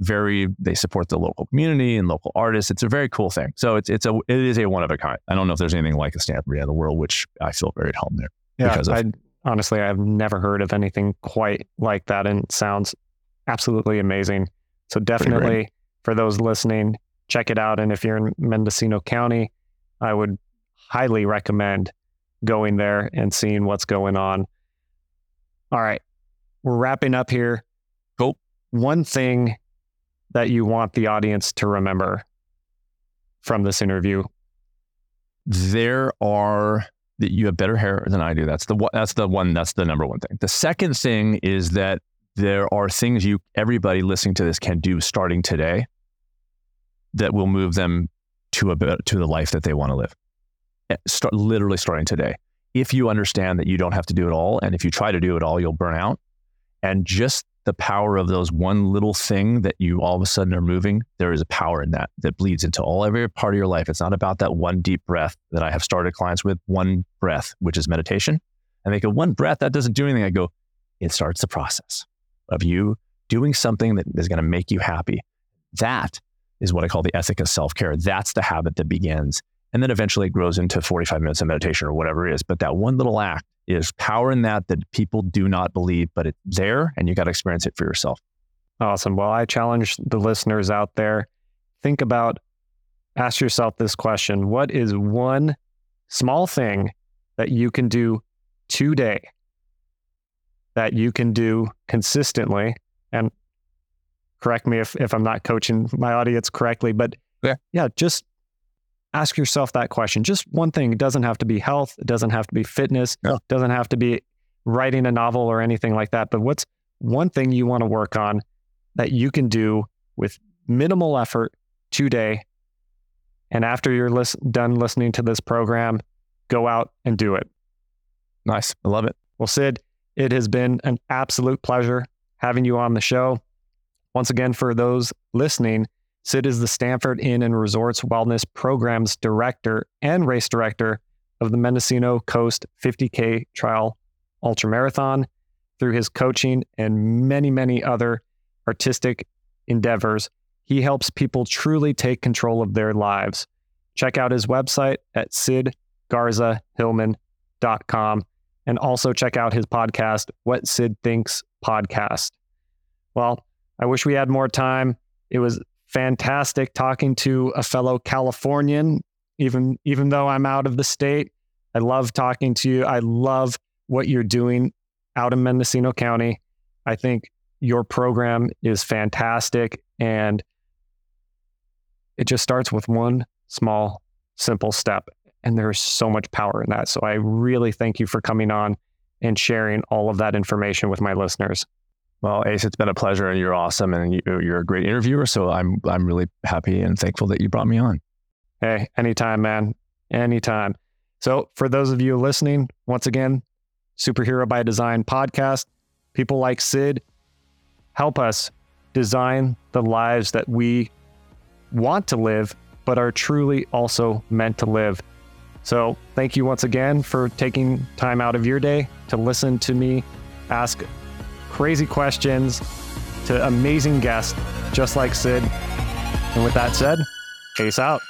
very they support the local community and local artists. It's a very cool thing. So it's it's a it is a one of a kind. I don't know if there's anything like a Stanford Inn the world which i feel very at home there yeah i honestly i've never heard of anything quite like that and sounds absolutely amazing. So definitely for those listening check it out. And if you're in Mendocino County, I would highly recommend going there and seeing what's going on. All right, we're wrapping up here. Cool. One thing that you want the audience to remember from this interview? There are that you have better hair than I do. That's the that's the one that's the number one thing. The second thing is that there are things you everybody listening to this can do starting today that will move them to a to the life that they want to live. Eh, start literally starting today. If you understand that you don't have to do it all, and if you try to do it all, you'll burn out. And just the power of those one little thing that you all of a sudden are moving, there is a power in that that bleeds into all every part of your life. It's not about that one deep breath that I have started clients with, one breath, which is meditation. And they go, one breath, that doesn't do anything. I go, it starts the process of you doing something that is going to make you happy. That is what I call the ethic of self care. That's the habit that begins. And then eventually it grows into 45 minutes of meditation or whatever it is. But that one little act is power in that that people do not believe, but it's there and you got to experience it for yourself. Awesome. Well, I challenge the listeners out there think about, ask yourself this question What is one small thing that you can do today that you can do consistently? And correct me if, if I'm not coaching my audience correctly, but yeah. yeah, just ask yourself that question. Just one thing. It doesn't have to be health. It doesn't have to be fitness. Yeah. It doesn't have to be writing a novel or anything like that. But what's one thing you want to work on that you can do with minimal effort today? And after you're done listening to this program, go out and do it. Nice. I love it. Well, Sid, it has been an absolute pleasure having you on the show. Once again, for those listening, Sid is the Stanford Inn and Resorts Wellness Programs Director and Race Director of the Mendocino Coast 50K Trial Ultramarathon. Through his coaching and many, many other artistic endeavors, he helps people truly take control of their lives. Check out his website at sidgarzahillman.com and also check out his podcast, What Sid Thinks Podcast. Well, I wish we had more time. It was fantastic talking to a fellow Californian, even even though I'm out of the state. I love talking to you. I love what you're doing out in Mendocino County. I think your program is fantastic and it just starts with one small simple step and there's so much power in that. So I really thank you for coming on and sharing all of that information with my listeners. Well, Ace, it's been a pleasure, and you're awesome, and you're a great interviewer. So I'm I'm really happy and thankful that you brought me on. Hey, anytime, man, anytime. So for those of you listening, once again, Superhero by Design podcast. People like Sid help us design the lives that we want to live, but are truly also meant to live. So, thank you once again for taking time out of your day to listen to me ask crazy questions to amazing guests just like Sid. And with that said, peace out.